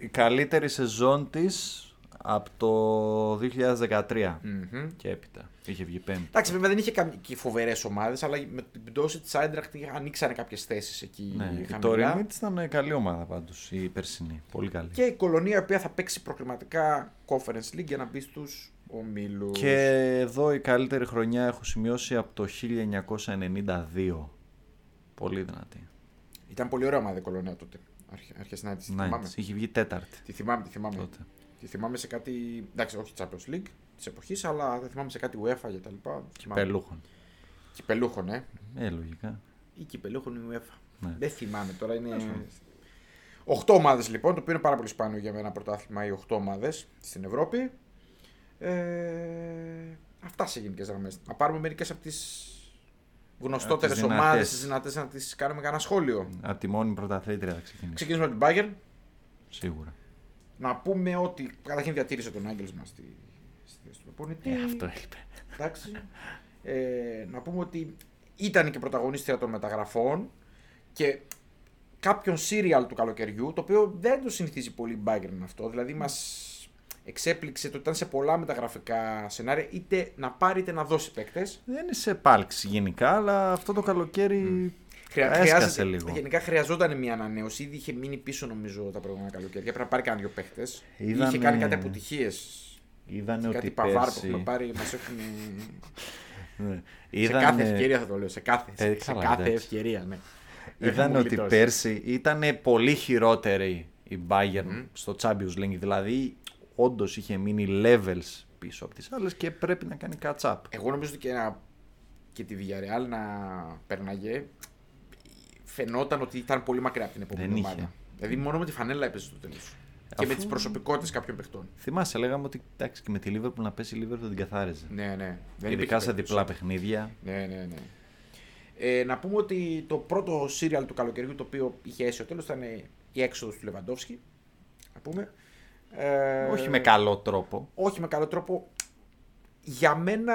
Η καλύτερη σεζόν της από το 2013 Μμμ. και έπειτα. Είχε βγει πέμπτη. Εντάξει, βέβαια δεν είχε και φοβερές ομάδες, αλλά με την πτώση της Άιντραχτ ανοίξανε κάποιες θέσεις εκεί. Ναι, η χαμηλά. τωρινή της ήταν καλή ομάδα πάντως, η περσινή. Πολύ καλή. Και η κολονία η οποία θα παίξει προκριματικά Conference League για να μπει στους ομίλου. Και εδώ η καλύτερη χρονιά έχω σημειώσει από το 1992. Πολύ δυνατή. Ήταν πολύ ωραία ομάδα η κολονία τότε. Αρχές να τη Ναι, θυμάμαι. είχε βγει τέταρτη Τη θυμάμαι, τη θυμάμαι. τότε. Τη θυμάμαι σε κάτι. Εντάξει, όχι Champions League της εποχής, αλλά θα θυμάμαι σε κάτι UEFA για τα λοιπά. Θυμάμαι. Πελούχων. Κυπελούχων, ε. Ε, λογικά. Ή κυπελούχων η UEFA. Ναι. Δεν θυμάμαι τώρα. Είναι... 8 ομάδες λοιπόν, το οποίο είναι πάρα πολύ σπάνιο για ένα πρωτάθλημα οι 8 ομάδες στην Ευρώπη. Ε, αυτά σε γενικές γραμμές. Να πάρουμε μερικές από τις γνωστότερες τις δυνατές. ομάδε, τις δυνατές, να τις κάνουμε κανένα σχόλιο. Από τη μόνη πρωταθλήτρια θα ξεκινήσει. Ξεκινήσουμε με την Bayern. Σίγουρα. Να πούμε ότι καταρχήν διατήρησε τον Άγγελσμα στη, στη θέση του προπονητή. Ε, αυτό έλειπε. Εντάξει. Ε, να πούμε ότι ήταν και πρωταγωνίστρια των μεταγραφών και κάποιον serial του καλοκαιριού, το οποίο δεν το συνηθίζει πολύ η Bayern αυτό. Δηλαδή μας εξέπληξε το ότι ήταν σε πολλά μεταγραφικά σενάρια είτε να πάρει είτε να δώσει παίκτες. Δεν είναι σε επάλξης γενικά, αλλά αυτό το καλοκαίρι έσκασε λίγο. Γενικά χρειαζόταν μια ανανέωση. Ήδη είχε μείνει πίσω νομίζω τα προηγούμενα καλοκαίρια. Πρέπει να πάρει κανένα δύο παίκτες. Είδανε- Είχε κάνει κάτι αποτυχίες. Είδανε Κάτι ότι παβάρ που πέρσι... έχουμε πάρει μας έχουν. Ναι. Σε Είδανε- κάθε ευκαιρία θα το λέω. Σε κάθε, Ε, σε καλά, κάθε εντάξει. ευκαιρία, ναι. Είδαν Έχουμε ότι γλιτώσει. πέρσι ήταν πολύ χειρότερη η Bayern στο Champions League. Δηλαδή, όντως είχε μείνει levels πίσω από τις άλλες και πρέπει να κάνει catch up. Εγώ νομίζω ότι και, να, και τη Villarreal να περνάγε φαινόταν ότι ήταν πολύ μακριά από την επόμενη Δεν είχε. ομάδα. Δηλαδή μόνο με τη φανέλα έπαιζε στο τέλος. Και με τις προσωπικότητες κάποιων παιχτών. Θυμάσαι, λέγαμε ότι εντάξει, και με τη Liverpool να πέσει η Liverpool την καθάριζε. Ναι, ναι. Δεν Ειδικά υπήρχε σε περίπτωση. διπλά παιχνίδια. Ναι, ναι, ναι. Ε, να πούμε ότι το πρώτο σύριαλ του καλοκαιριού το οποίο είχε έσει ο τέλος ήταν η έξοδος του Λεβαντόφσκι. Να πούμε. Ε, Όχι με καλό τρόπο. όχι με καλό τρόπο. Για μένα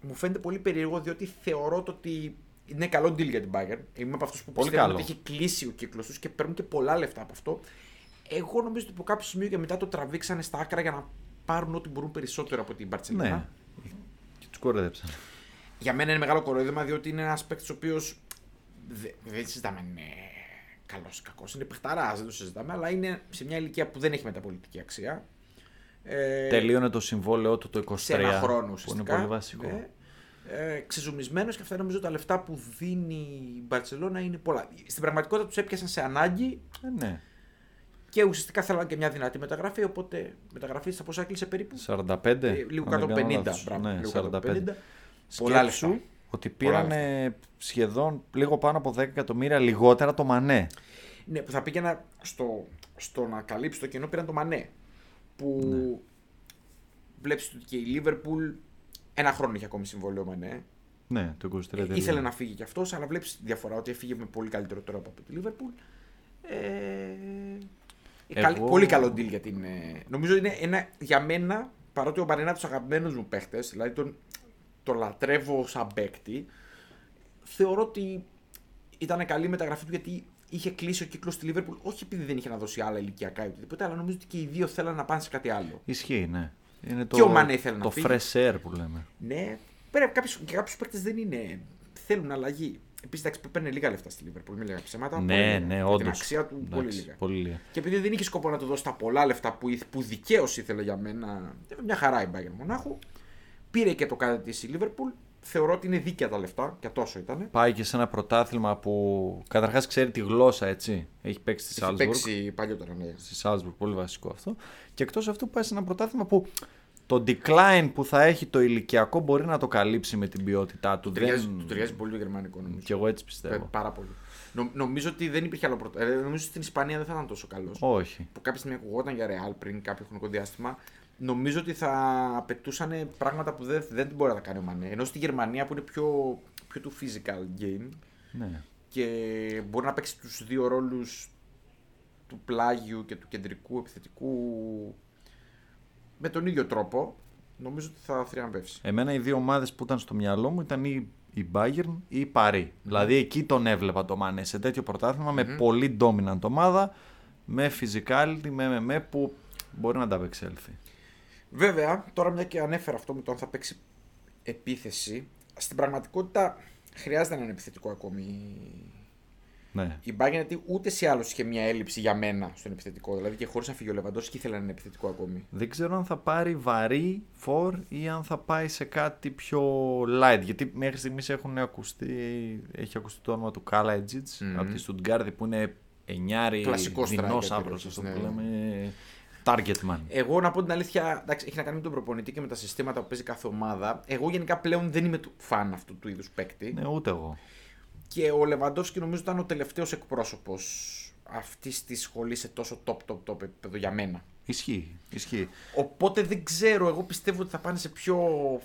μου φαίνεται πολύ περίεργο διότι θεωρώ το ότι είναι καλό deal για την Bayern. Είμαι από αυτούς που Πολύ πιστεύουν καλό. ότι έχει κλείσει ο κύκλος τους και παίρνουν και πολλά λεφτά από αυτό. Εγώ νομίζω ότι από κάποιο σημείο και μετά το τραβήξανε στα άκρα για να πάρουν ό,τι μπορούν περισσότερο από την Barcelona. Ναι. Και τους κορέδεψαν. Για μένα είναι μεγάλο κοροϊδεύμα διότι είναι ένας παίκτης ο οποίος. Δεν συζητάμε αν είναι καλός ή κακός. Είναι παιχταράς, δεν το συζητάμε, αλλά είναι σε μια ηλικία που δεν έχει μεταπολιτική αξία. Ε, Τελείωνε το συμβόλαιό του το 23. σε ένα χρόνο Που είναι ουσιαστικά. πολύ βασικό. Ναι. Ε, ξεζουμισμένος και αυτά νομίζω τα λεφτά που δίνει η Μπαρσελόνα είναι πολλά. Στην πραγματικότητα τους έπιασαν σε ανάγκη Ε, ναι. και ουσιαστικά θέλαν και μια δυνατή μεταγραφή. Οπότε μεταγραφής στα πόσα κλείσε περίπου. 45. Ε, λίγο αν κάτω δεν από κάνω 50. λάθος. μπράβο, Ναι, λίγο κάτω από 45. 50. Πολλά Σκέψου λεφτά. Ότι Πολλά πήραν σχεδόν λίγο πάνω από 10 εκατομμύρια λιγότερα το Μανέ. Ναι, που θα πήγαινα στο, στο να καλύψει το κενό πήραν το Μανέ. Που Ναι. βλέπεις ότι και η Λίβερπουλ ένα χρόνο είχε ακόμη συμβόλαιο Μανέ. Ναι, το 23 Ε, τελείωνε. ήθελε να φύγει κι αυτός, αλλά βλέπεις τη διαφορά ότι έφυγε με πολύ καλύτερο τρόπο από τη Λίβερπουλ. Ε, ε, καλ- Εγώ- Πολύ καλό deal για την. ε, νομίζω είναι ένα, για μένα, παρότι ο Μπαρένα από τους αγαπημένου μου παίχτες, δηλαδή τον, τον λατρεύω σαν παίκτη, θεωρώ ότι ήταν καλή η μεταγραφή του γιατί είχε κλείσει ο κύκλος στη Λίβερπουλ. Όχι επειδή δεν είχε να δώσει άλλα ηλικιακά ή οτιδήποτε, αλλά νομίζω ότι και οι δύο θέλαν να πάνε σε κάτι άλλο. Ισχύει, ναι. Είναι το, Και ο Μανέ ήθελε να το φύγει. fresh air που λέμε. Ναι, πρέπει κάποιους, και κάποιους παίκτες δεν είναι. Θέλουν αλλαγή. Επίσης, εντάξει, παίρνει λίγα λεφτά στη Λίβερπουλ. Μην λέγαμε ψέματα. πολύ ναι, λίγα. ναι, Για όντως. Την αξία του πολύ λίγα. Πολύ λίγα. Και επειδή δεν είχε σκοπό να του δώσει τα πολλά λεφτά που, ήθε- που δικαίως ήθελε για μένα, μια χαρά η Bayern Μονάχου. Πήρε και το κάτι της η Λίβερπουλ. Θεωρώ ότι είναι δίκαια τα λεφτά και τόσο ήταν. Πάει και σε ένα πρωτάθλημα που καταρχάς ξέρει τη γλώσσα, έτσι. Έχει παίξει στη Έχει Salzburg. παίξει παλιότερα, ναι. Στη Salzburg, πολύ βασικό αυτό. Και εκτός αυτού πάει σε ένα πρωτάθλημα που το decline που θα έχει το ηλικιακό μπορεί να το καλύψει με την ποιότητά του. Του ταιριάζει, Δεν... του ταιριάζει πολύ το γερμανικό νομίζω. Κι εγώ έτσι Ε, πιστεύω. Πάρα πολύ. Νο, νομίζω ότι δεν υπήρχε άλλο πρωτάθλημα. νομίζω ότι στην Ισπανία δεν θα ήταν τόσο καλός. Όχι. που κάποια στιγμή ακουγόταν για Real πριν κάποιο χρονικό διάστημα, νομίζω ότι θα απαιτούσαν πράγματα που δεν, δεν μπορεί να τα κάνει ο Μανέ. Ενώ στη Γερμανία που είναι πιο, πιο του physical game Ναι. και μπορεί να παίξει τους δύο ρόλους του πλάγιου και του κεντρικού επιθετικού με τον ίδιο τρόπο, νομίζω ότι θα θριαμβεύσει. Εμένα οι δύο ομάδες που ήταν στο μυαλό μου ήταν η, η Bayern ή η Paris. Δηλαδή εκεί τον έβλεπα το Μανέ σε τέτοιο πρωτάθλημα με πολύ dominant ομάδα, με physicality, με, με, με που μπορεί να τα απεξέλθει. Βέβαια, τώρα μια και ανέφερα αυτό με το αν θα παίξει επίθεση, στην πραγματικότητα χρειάζεται έναν επιθετικό ακόμη Ναι. η Bayern γιατί ούτες σε άλλου είχε μια έλλειψη για μένα στον επιθετικό. Δηλαδή και χωρίς να φύγει ο Λεβαντόφσκι ήθελε έναν επιθετικό ακόμη. Δεν ξέρω αν θα πάρει βαρύ φορ ή αν θα πάει σε κάτι πιο light. Γιατί μέχρι στιγμής έχουν ακουστεί, έχει ακουστεί το όνομα του Κάλα Μμμ. από τη Στουτγκάρδη που είναι εννιάρη Κλασικό striker δεινός άπρος, περιοχής, αυτό ναι. που λέμε. Target man. Εγώ να πω την αλήθεια, εντάξει, έχει να κάνει με τον προπονητή και με τα συστήματα που παίζει κάθε ομάδα. Εγώ γενικά πλέον δεν είμαι του φαν αυτού του είδους παίκτη. Ναι, ούτε εγώ. Και ο Λεβαντόφσκι νομίζω ήταν ο τελευταίος εκπρόσωπος αυτής της σχολής σε τόσο top, top, top επίπεδο για μένα. Ισχύει. Ισχύει. Οπότε δεν ξέρω, εγώ πιστεύω ότι θα πάνε σε πιο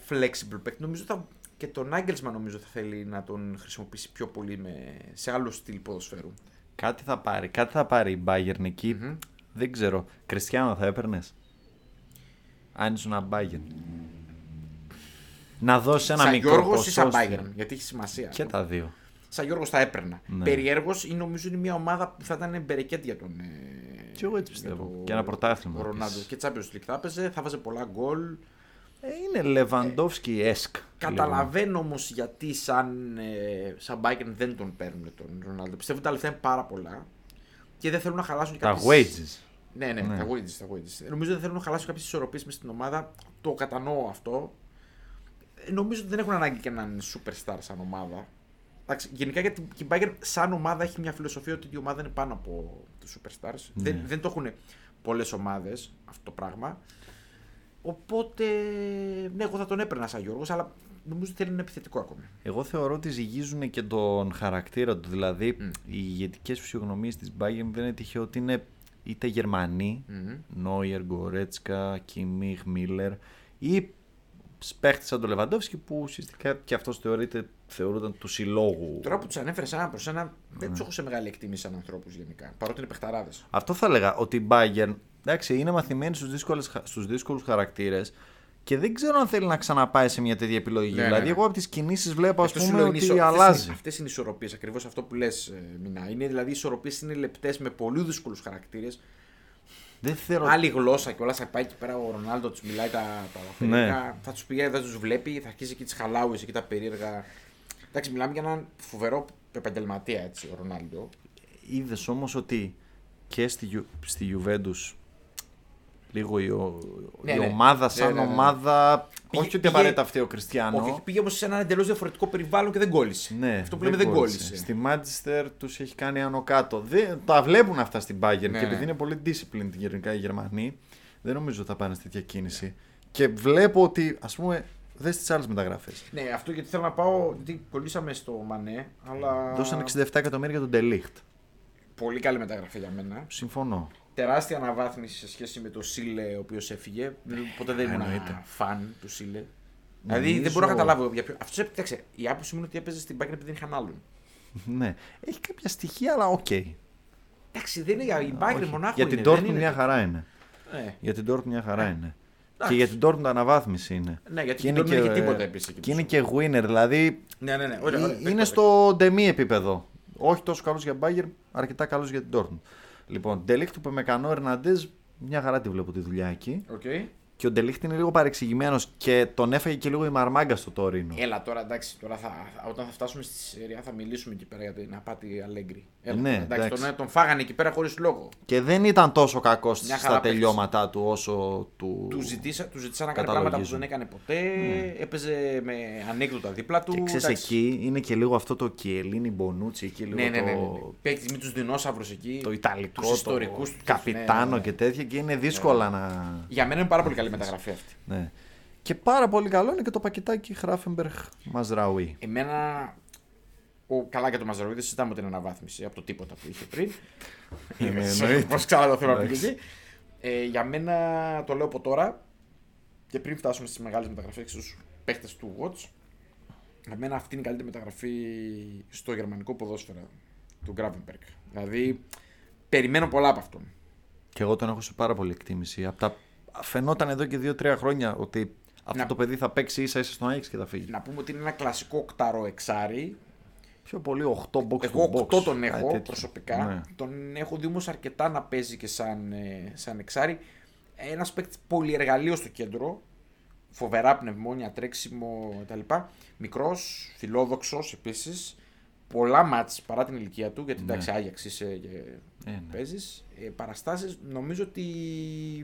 flexible παίκτη. Νομίζω θα, και τον Άγγελσμα νομίζω θα θέλει να τον χρησιμοποιήσει πιο πολύ με, σε άλλο στυλ ποδοσφαίρου. Κάτι θα πάρει. Κάτι θα πάρει η Bayern εκει Δεν ξέρω. Κριστιανό θα έπαιρνες; Αν ήσουν ένα Bayern. Να δώσεις ένα σαν μικρό Γιώργος ποσό. ή σαν στη- Bayern, γιατί έχει σημασία. Και τα δύο. Σαν Γιώργος θα έπαιρνα. Ναι. Περιέργως ή νομίζω είναι μια ομάδα που θα ήταν μπερεκέτ για τον. ε, Κι εγώ έτσι για πιστεύω. το- Και ένα πρωτάθλημα Ο Ρονάλντο. επίσης. Και Champions League θα έπαιζε, θα βάζε πολλά γκολ. Ε, είναι Λεβαντόφσκι εσκ. Καταλαβαίνω όμως γιατί σαν, ε, σαν Bayern δεν τον παίρνουν τον Ρονάλντο. Πιστεύω ότι τα λεφτά είναι πάρα πολλά και δεν θέλουν να χαλάσουν και Τα κάποιες- wages. Ναι, ναι, Ναι. τα wages, τα wages. Νομίζω δεν θέλουν να χαλάσουν κάποιες ισορροπίες μες στην ομάδα. Το κατανοώ αυτό. Ε, Νομίζω ότι δεν έχουν ανάγκη και να είναι superstar σαν ομάδα. Εντάξει, γενικά γιατί και η Bayern σαν ομάδα έχει μια φιλοσοφία ότι η ομάδα είναι πάνω από τους superstars. Ναι. Δεν, δεν το έχουν πολλές ομάδες αυτό το πράγμα. Οπότε, ναι, εγώ θα τον έπαιρνα σαν Γιώργος, αλλά νομίζω ότι θέλει ένα επιθετικό ακόμη. Εγώ θεωρώ ότι ζυγίζουν και τον χαρακτήρα του. Δηλαδή, Μμ. οι ηγετικές φυσιογνωμίες της Bayern δεν είναι τυχαίο ότι είναι είτε Γερμανοί, Μμμ. Νόιερ, Γκορέτσκα, Κιμίχ, Μίλλερ, ή παίχτες σαν τον Λεβαντόφσκι που ουσιαστικά και αυτός θεωρείται, θεωρούνταν του συλλόγου. Τώρα που τους ανέφερες ένα προς ένα, δεν Ναι. τους έχω σε μεγάλη εκτίμηση σαν ανθρώπους γενικά. Παρότι είναι παιχταράδες. Αυτό θα έλεγα ότι η Bayern εντάξει, είναι μαθημένη στους στους δύσκολους χαρακτήρες και δεν ξέρω αν θέλει να ξαναπάει σε μια τέτοια επιλογή. Ναι, δηλαδή, ναι, ναι. εγώ από τις κινήσεις βλέπω ας Αυτό σου πούμε λέω, είναι ότι ισο- αυτές αλλάζει. είναι- Αυτές είναι οι ισορροπίες, ακριβώς αυτό που λες ε, Μινά. Είναι δηλαδή οι ισορροπίες είναι λεπτές με πολύ δύσκολους χαρακτήρες. Δεν θέλω. Άλλη γλώσσα και όλα θα πάει εκεί πέρα ο Ρονάλντο τους μιλάει τα, τα Ναι. περίεργα. Θα τους πηγαίνει, δεν τους βλέπει, θα αρχίσει εκεί τις χαλάουες εκεί τα περίεργα. Εντάξει, μιλάμε για έναν φοβερό επαγγελματία έτσι ο Ρονάλντο. Είδες όμως ότι και στη, Γιου- στη Juventus λίγο η, ο- Ναι, η ναι. ομάδα σαν Ναι, ναι, ναι. ομάδα. Πήγε- όχι ότι πήγε- απαραίτητα αυτή ο Κριστιανό. Όχι, πήγε όμως σε ένα εντελώς διαφορετικό περιβάλλον και δεν κόλλησε. Ναι, Αυτό που λέμε δεν κόλλησε. Στη Manchester τους έχει κάνει άνω κάτω. Δεν, τα βλέπουν αυτά στην Bayern Ναι, και επειδή ναι. είναι πολύ disciplined γενικά οι Γερμανοί, δεν νομίζω ότι θα πάνε σε τέτοια κίνηση. Και βλέπω ότι, ας πούμε, δες τις άλλες μεταγραφές. Ναι, αυτό γιατί θέλω να πάω. Γιατί κολλήσαμε στο Μανέ, αλλά. Δώσαν 67 εκατομμύρια για τον De Ligt. Πολύ καλή μεταγραφή για μένα. Συμφωνώ. Τεράστια αναβάθμιση σε σχέση με το Ζίλε ο οποίος έφυγε. Ποτέ δεν ήμουν Εννοείται. φαν του Ζίλε. Δηλαδή Νομίζω- δεν μπορώ να καταλάβω για ποιο. Αυτός έπαιξε. Η άποψη μου είναι ότι έπαιζε στην Bayern επειδή δεν είχαν άλλον. ναι. Έχει κάποια στοιχεία, αλλά οκ. Εντάξει, δεν είναι για η Bayern Όχι. μονάχο. Για την είναι, δεν Dortmund είναι μια το- χαρά είναι. Ναι. Για την Dortmund μια χαρά είναι. εντάξει. Και για την Dortmund αναβάθμιση είναι. Ναι, γιατί Και την Dortmund είναι δεν και- έχει τίποτα επίσης. Και είναι και winner, δηλαδή Ναι, ναι, ναι. Ωραία, ωραία, Ε, δεν είναι το- στο ντεμή επίπεδο. Όχι τόσο καλός για Bayern, αρκετά καλός για την Dortmund. Λοιπόν, Ντελίχτ Ουπαμεκανό Ερναντέζ, μια χαρά τη βλέπω τη δουλειά εκεί. Οκ. Και ο Ντελίχτ είναι λίγο παρεξηγημένος και τον έφαγε και λίγο η μαρμάγκα στο Τόρινο. Έλα τώρα, εντάξει, τώρα θα, όταν θα φτάσουμε στη σειρά θα μιλήσουμε εκεί πέρα για την απάτη Αλέγκρι. Έλα, Ναι, τώρα, εντάξει, εντάξει. Τον, τον φάγανε εκεί πέρα χωρίς λόγο. Και δεν ήταν τόσο κακός Μια στα χαρά τελειώματά του όσο του. Του ζητήσα, του ζητήσα να κάνει πράγματα που Καταλογίζουν. δεν έκανε ποτέ. Έπαιζε με ανέκδοτα δίπλα του. Και ξέρεις εντάξει. εκεί είναι και λίγο αυτό το Κιελίνι Μπονούτσι, εκεί λίγο Ναι, ναι, ναι. ναι, ναι. το, Παίκτης με τους δεινόσαυρου εκεί. το Ιταλικό, τους το ιστορικούς τους, καπιτάνο ναι, ναι, ναι. και τέτοια και είναι δύσκολα να. Για μένα είναι πάρα πολύ καλή μεταγραφή αυτή. Ναι. Και πάρα πολύ καλό είναι και το πακετάκι Χράφενμπεργκ Μαζραουί. Εμένα. Ο, καλά και το Μαζαρούι δεν συζητάμε την αναβάθμιση από το τίποτα που είχε πριν. Ναι, εννοείται. Πώ ξανά το θέμα πήγε Εντάξει. εκεί. Ε, για μένα το λέω από τώρα και πριν φτάσουμε στις μεγάλες μεταγραφές και στους παίχτες του Watch. Για μένα αυτή είναι η καλύτερη μεταγραφή στο γερμανικό ποδόσφαιρο του Gravenberg. Δηλαδή, περιμένω πολλά από αυτόν. Και εγώ τον έχω σε πάρα πολύ εκτίμηση. Από τα... Φαινόταν εδώ και 2-3 χρόνια ότι αυτό Να- το παιδί θα παίξει ίσα ίσα στον Άγιξ και θα φύγει. Να πούμε ότι είναι ένα κλασικό οκτάρο εξάρι. Πιο πολύ 8 box Εγώ to box. 8 τον κάτι έχω τέτοιο. προσωπικά. Ναι. Τον έχω δει όμως αρκετά να παίζει και σαν, ε, σαν εξάρι. Ένας παίκτης πολυεργαλείο στο κέντρο. Φοβερά πνευμόνια, τρέξιμο κτλ. Μικρός, φιλόδοξος επίσης. Πολλά μάτς παρά την ηλικία του, γιατί Ναι. εντάξει, Άγιαξ είσαι και Ε, ναι. παίζεις. Ε, Παραστάσεις νομίζω ότι.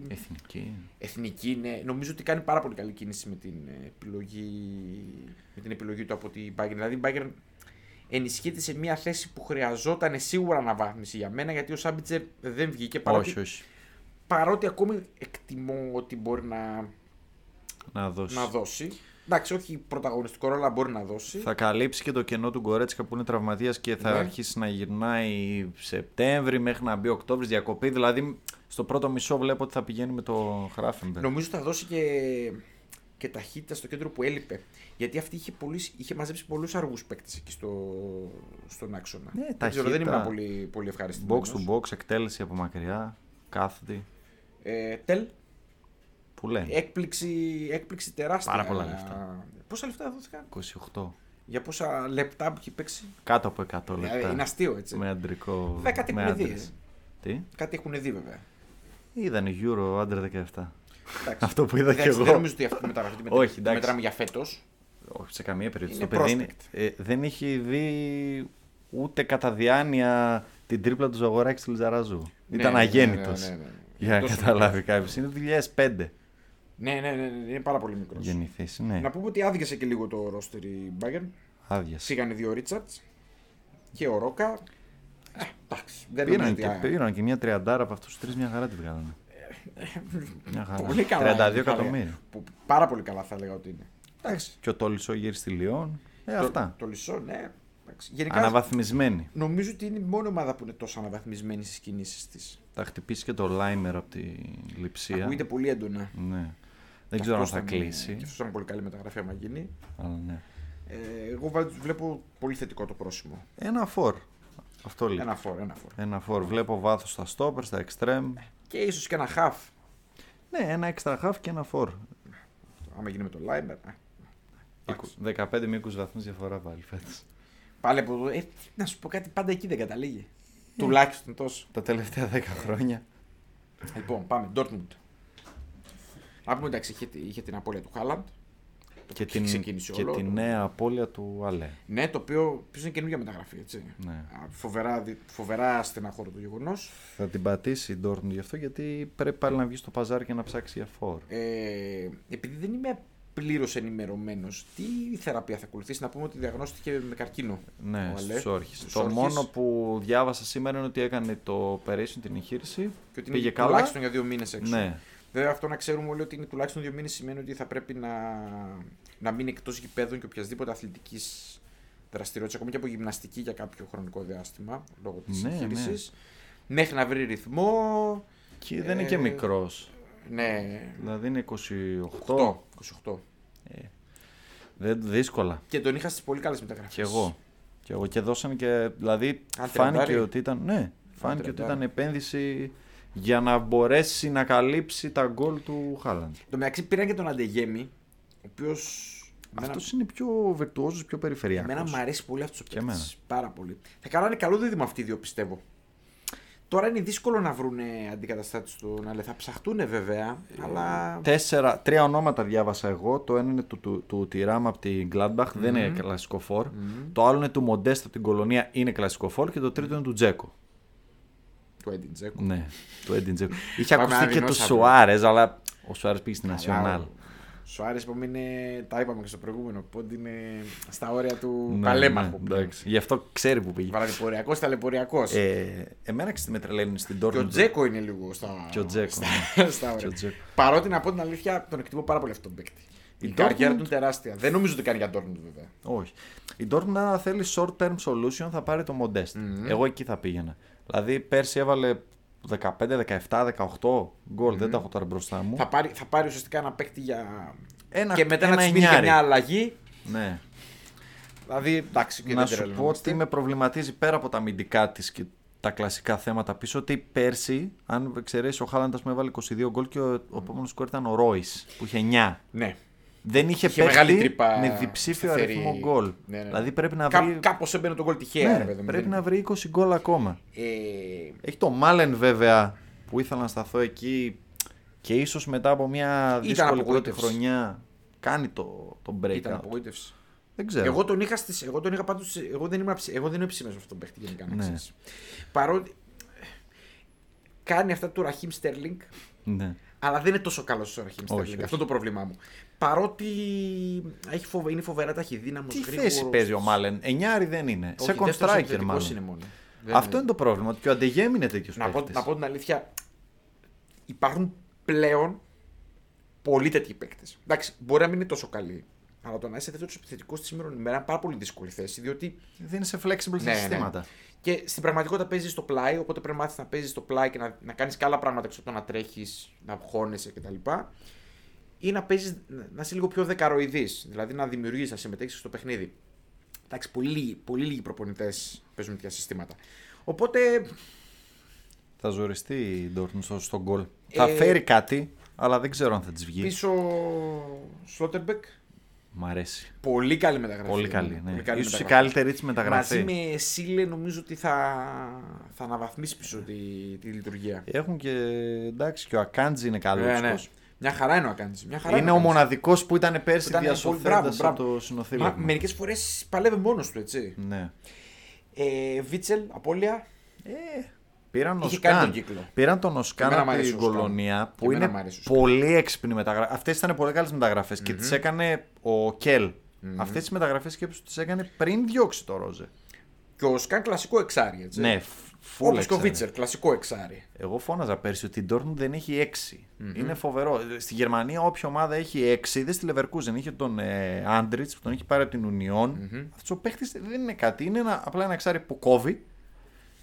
Εθνική. Εθνική είναι. Νομίζω ότι κάνει πάρα πολύ καλή κίνηση με την ε, επιλογή, με την επιλογή του από την Bayern. Δηλαδή η Bayern ενισχύεται σε μια θέση που χρειαζόταν σίγουρα αναβάθμιση για μένα γιατί ο Σάμπιτσερ δεν βγήκε παρότι Όχι, όχι. παρότι ακόμη εκτιμώ ότι μπορεί να, Να δώσει. να δώσει. Εντάξει, όχι πρωταγωνιστικό ρόλο, αλλά μπορεί να δώσει. Θα καλύψει και το κενό του Γκορέτσικα που είναι τραυματίας και θα Ναι. αρχίσει να γυρνάει Σεπτέμβρη μέχρι να μπει Οκτώβρης διακοπή. Δηλαδή στο πρώτο μισό βλέπω ότι θα πηγαίνει με το Χράφενμπεργκ. Νομίζω θα δώσει και, και ταχύτητα στο κέντρο που έλειπε. Γιατί αυτή είχε, πολύ, είχε μαζέψει πολλούς αργούς παίκτες εκεί στο, στον άξονα. Ναι, δεν, ξέρω, δεν ταχύτητα. ήμουν πολύ, πολύ ευχαριστημένος. Box to box, εκτέλεση από μακριά, κάθετη. Ε, τελ, Που λέει. έκπληξη, έκπληξη τεράστια. Πάρα πολλά λεφτά. Πόσα λεφτά δόθηκαν, 28. για πόσα λεπτά που έχει παίξει; Κάτω από 100 Ε, λεπτά. Είναι αστείο έτσι. Με αντρικό. Βέβαια, κάτι με έχουν δει, άντρες. ε. Τι; Κάτι έχουν δει βέβαια. Είδαν Euro άντρα 17. Εντάξει. Αυτό που είδα κι Εντάξει, εγώ. Δεν νομίζω ότι αυτή τη μεταγραφή τη μετρα- Όχι, τη εντάξει. μετράμε για φέτος. Όχι σε καμία περίπτωση. Είναι Το παιδί είναι- prospect. ε, δεν έχει δει ούτε κατά διάνοια την τρίπλα του Ζαγοράκης του Λιζαράζου. Ήταν αγέννητο. Ναι, ναι, ναι, ναι. Για να Τόσο καταλάβει κάποιος. Είναι 2005 Ναι, ναι, ναι, ναι, είναι πάρα πολύ μικρός. γεννηθή. Ναι, Να πούμε ότι άδειασε και λίγο το ρόστερ η Bayern. άδειασε. Φύγανε οι δύο Ρίτσαρτς και ο Ρόκα. Ε, εντάξει, δεν Πήραν νομίζω και, ότι- πήραν και μια τριαντάρα από αυτούς τους τρεις, μια χαρά τη βγάλανε. Μια χαρά. Πολύ καλά. 32 θα έλεγα. εκατομμύρια. Που πάρα πολύ καλά θα έλεγα ότι είναι. Εντάξει. Και ο Τόλισο γύρει στη Λιόν. Ε, Το- αυτά. Το Λισό, ναι. Εντάξει. Γενικά Αναβαθμισμένη. νομίζω ότι είναι η μόνη ομάδα που είναι τόσο αναβαθμισμένη στις κινήσεις της. Θα χτυπήσει και το Λάιμερ από τη λειψία. Ακούγεται πολύ έντονα. Ναι. Δεν ξέρω αν Αυτός θα ήταν, ε, κλείσει. Και αυτός ήταν πολύ καλή μεταγραφή άμα γίνει. Αλλά ναι. Ε, εγώ βα- βλέπω πολύ θετικό το πρόσημο. Ένα φορ. Αυτό λέει. Ένα φορ, ένα φορ. Ένα φορ. Βλέπω βάθος στα στόπερ, στα εξτρέμ. Και ίσως και ένα χαφ. Ναι, ένα έξτρα χαφ και ένα φορ. Άμα γίνει με το Λάιμερ. ε, εντάξει. 15 με 20 βαθμούς διαφορά πάλι φέτος. Πάλι από εδώ. Ε, να σου πω κάτι, πάντα εκεί δεν καταλήγει. Τουλάχιστον τόσο. Τα τελευταία 10 χρόνια. Λοιπόν, πάμε. Dortmund. Να πούμε εντάξει, είχε, είχε την απώλεια του Χάλαντ. Και έχει την, ξεκινήσει και όλο. την νέα απώλεια του Αλέ. Ναι, το οποίο ποιος είναι καινούργια μεταγραφή, έτσι. Ναι. Α, Φοβερά, δι- φοβερά στεναχώρο το γεγονός. Θα την πατήσει η Dortmund γι' αυτό γιατί πρέπει πάλι να βγει στο παζάρι και να ψάξει για φόρ. Ε, επειδή δεν είμαι πλήρως ενημερωμένος, τι θεραπεία θα ακολουθήσει, να πούμε ότι διαγνώστηκε με καρκίνο. Ναι, ο Αλέ. στου όρχε. Στους Το όρχες. μόνο που διάβασα σήμερα είναι ότι έκανε το operation την εγχείρηση. Και ότι πήγε είναι καλά. τουλάχιστον για δύο μήνες έξω. Ναι, Βέβαια, αυτό να ξέρουμε όλοι ότι είναι τουλάχιστον δύο μήνες σημαίνει ότι θα πρέπει να, να μείνει εκτός γηπέδων και οποιασδήποτε αθλητικής δραστηριότητας, ακόμη και από γυμναστική για κάποιο χρονικό διάστημα, λόγω της Ναι, εγχείρηση. Μέχρι να βρει ρυθμό. και δεν είναι και Ε, μικρός. Ναι, Δηλαδή είναι 28. 8. 28. Δεν, δύσκολα. Και τον είχα στις πολύ καλές μεταγραφές. Κι εγώ. Κι εγώ. Και δώσαν και. Δηλαδή Αν φάνηκε τριαντάρι. ότι ήταν. Ναι, φάνηκε ότι τριαντάρι. ήταν επένδυση για να μπορέσει να καλύψει τα γκολ του Χάλαντ. Το μεταξύ πήραν και τον Αντεγέμι, ο οποίος. Αυτός είναι πιο βεκτουόζο, πιο περιφερειακός. Εμένα μου αρέσει πολύ αυτός ο Και εμένα. παίκτης. Πάρα πολύ. Θα κάνανε καλό δίδυμο αυτοί οι δύο, πιστεύω. Τώρα είναι δύσκολο να βρουν αντικαταστάτη του Αλέ. Θα ψαχτούν βέβαια, αλλά. Τέσσερα, τρία ονόματα διάβασα εγώ. Το ένα είναι του, του, του Τιράμ από την Gladbach, δεν είναι κλασικό φορ. Το άλλο είναι του Μοντέστα από την Κολονία, είναι κλασικό φορ. Και το τρίτο είναι του Τζέκο. Του Έντιν Τζέκο. Ναι, του Έντιν Τζέκο. Είχε Πάμε ακουστεί και του αβινός αύριο. Σουάρες, αλλά ο Σουάρες πήγε στην Αλλά Nacional. ο Σουάρες είπαμε είναι, τα είπαμε και στο προηγούμενο, οπότε είναι στα όρια του Ναι, παλέμαχου. ναι, εντάξει. Γι' αυτό ξέρει που πήγε. Βαραδυποριακός, ταλαιπωριακός. Ε, εμένα ξέρει τι με τρελαίνει στην και ο Dortmund. Τζέκο είναι λίγο στα, Και ο Τζέκο, στα, ναι. στα Και όρια. ο Τζέκο. Παρότι να πω την αλήθεια, τον εκτιμώ πάρα πολύ αυτόν τον παίκτη. Η, Η καριέρα Dortmund- του είναι τεράστια. Δεν νομίζω ότι κάνει για Dortmund βέβαια. Όχι. Η Dortmund αν θέλει short term solution θα πάρει το Modest. Εγώ εκεί θα πήγαινα. Δηλαδή πέρσι έβαλε 15, 17, 18 γκολ, δεν τα έχω τώρα μπροστά μου. Θα πάρει, θα πάρει ουσιαστικά ένα παίκτη για. Ένα- και μετά ένα να της μείνει για εννιάρι. μια αλλαγή. Ναι. Δηλαδή, εντάξει, και να δεν σου πω τρελαινόμαστε. ότι με προβληματίζει πέρα από τα αμυντικά της και τα κλασικά θέματα πίσω ότι πέρσι, αν εξαιρέσει ο Χάλαντας μου έβαλε 22 γκολ και ο, ο επόμενος σκορ ήταν ο Ρόις που είχε 9. Ναι. Δεν είχε, Είχε παίχτη μεγάλη τρύπα με διψήφιο σταθερή. αριθμό γκολ. Ναι, ναι. Δηλαδή πρέπει να Κά, βρει. Κάπως έμπαινε τον γκολ τυχαία, Ναι, ρε παιδί μου. πρέπει Δεν- να βρει 20 γκολ ακόμα. Ε, Έχει το Μάλεν βέβαια που ήθελα να σταθώ εκεί και ίσως μετά από μια δύσκολη πρώτη απογοήτευσης. χρονιά κάνει το, το break. ήταν απογοήτευσης. Δεν ξέρω. Εγώ τον είχα στις, εγώ τον είχα πάντως, εγώ δεν είμαι, αψι- εγώ δεν είμαι ψήμες με αυτόν τον παίχτη γενικά να Ναι. ξέρεις. Παρότι κάνει αυτά του Ραχίμ Στέρλινγκ, Ναι. αλλά δεν είναι τόσο καλός ο Ραχίμ Όχι, Στέρλινγκ. όχι. Αυτό είναι το πρόβλημά μου. Παρότι έχει φοβε, είναι φοβερά ταχυδύναμος, Τι γρήγορος. θέση παίζει ο Μάλεν, Εννιάρη δεν είναι. Όχι, Second δεύτερος striker επιθετικός μάλλον. είναι μόνο. Δεν Αυτό είναι το πρόβλημα. Ότι και ο Αντεγέμ είναι τέτοιος να πω, να πω την αλήθεια, υπάρχουν πλέον πολλοί τέτοιοι παίκτες. Εντάξει, μπορεί να μην είναι τόσο καλοί. Αλλά το να είσαι τέτοιος επιθετικός στη σήμερα ημέρα είναι πάρα πολύ δύσκολη θέση. Διότι Δεν είσαι flexible Ναι, στα ναι. συστήματα. και στην πραγματικότητα παίζεις στο πλάι, οπότε πρέπει να μάθεις να παίζεις στο πλάι και να, να κάνεις και άλλα πράγματα έξω από το να τρέχεις, να χώνεσαι κτλ. Ή να παίζεις, να είσαι λίγο πιο δεκαροειδής, δηλαδή να δημιουργείς, να συμμετέχεις στο παιχνίδι. Εντάξει, πολύ, λίγοι- πολύ λίγοι προπονητές παίζουν τέτοια συστήματα. Οπότε Θα ζοριστεί η Dortmund στο, στο γκολ. Ε, Θα φέρει κάτι, αλλά δεν ξέρω αν θα της βγει. πίσω Σλότερμπεκ, Μ' αρέσει. πολύ καλή μεταγραφή. Πολύ καλή. Ναι. Πολύ καλή Ίσως η μεταγραφή. καλύτερη τη μεταγραφή. Μαζί με Σίλε νομίζω ότι θα, θα αναβαθμίσει πίσω τη, τη λειτουργία. Έχουν και εντάξει και ο Ακάντζη είναι καλό. Ναι, ναι. Μια χαρά είναι ο Ακάντζης. Μια χαρά Είναι ο Ακάντζης. μοναδικός που ήταν πέρσι Ήταν πολύ- διασωθέντα μπράβο, μπράβο. από το Μα συνοθήλευμα. μερικές φορές παλεύει μόνος του, έτσι. Ναι. Ε, Βίτσελ, απόλυα. Ε, πήραν, Είχε Οσκάν. κάνει τον κύκλο. πήραν τον Οσκάν Εμένα μ' από αρέσει την ο Οσκάν. Κολονία που Εμένα είναι μ' αρέσει ο Οσκάν. πολύ έξυπνη μεταγραφή. Αυτές ήταν πολύ καλές μεταγραφές και τις έκανε ο κελ Αυτές τις μεταγραφές σκέψου τις έκανε πριν διώξει το Ρόζε. Και ο Σκάν κλασικό εξάρι, έτσι. Ναι, φούλε. Όπω και ο Βίτσερ, κλασικό εξάρι. Εγώ φώναζα πέρσι ότι η Dortmund δεν έχει 6. Είναι φοβερό. Στη Γερμανία, όποια ομάδα έχει 6, δεν στη Leverkusen είχε τον ε, Άντριχ που τον έχει πάρει από την Union. Αυτός ο παίχτη δεν είναι κάτι. Είναι ένα, απλά ένα εξάρι που κόβει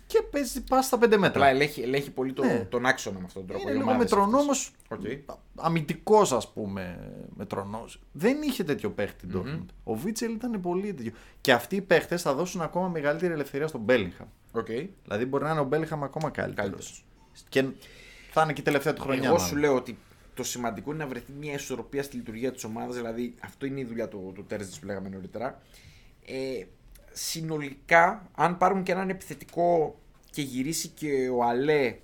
και παίζει πάσα στα 5 μέτρα. Απλά ελέγχει, ελέγχει πολύ το, Ναι. τον άξονα με αυτόν τον τρόπο. είναι οι λίγο ομάδες μετρονόμος. αυτές. Οκ. Αμυντικός, ας πούμε. Μετρονό. Δεν είχε τέτοιο παίχτη η Dortmund. Ο Βίτσελ ήταν πολύ τέτοιο. Και αυτοί οι παίχτε θα δώσουν ακόμα μεγαλύτερη ελευθερία στον Μπέλιγχαμ. Οκ. Δηλαδή μπορεί να είναι ο Μπέλιγχαμ ακόμα καλύτερος. Καλύτερος. Και θα είναι και η τελευταία του χρονιά. Εγώ μάλλον. σου λέω ότι το σημαντικό είναι να βρεθεί μια ισορροπία στη λειτουργία της ομάδας. Δηλαδή, αυτό είναι η δουλειά του, του Τέρζιτ που λέγαμε νωρίτερα. Ε, συνολικά, αν πάρουν και έναν επιθετικό και γυρίσει και ο Αλέ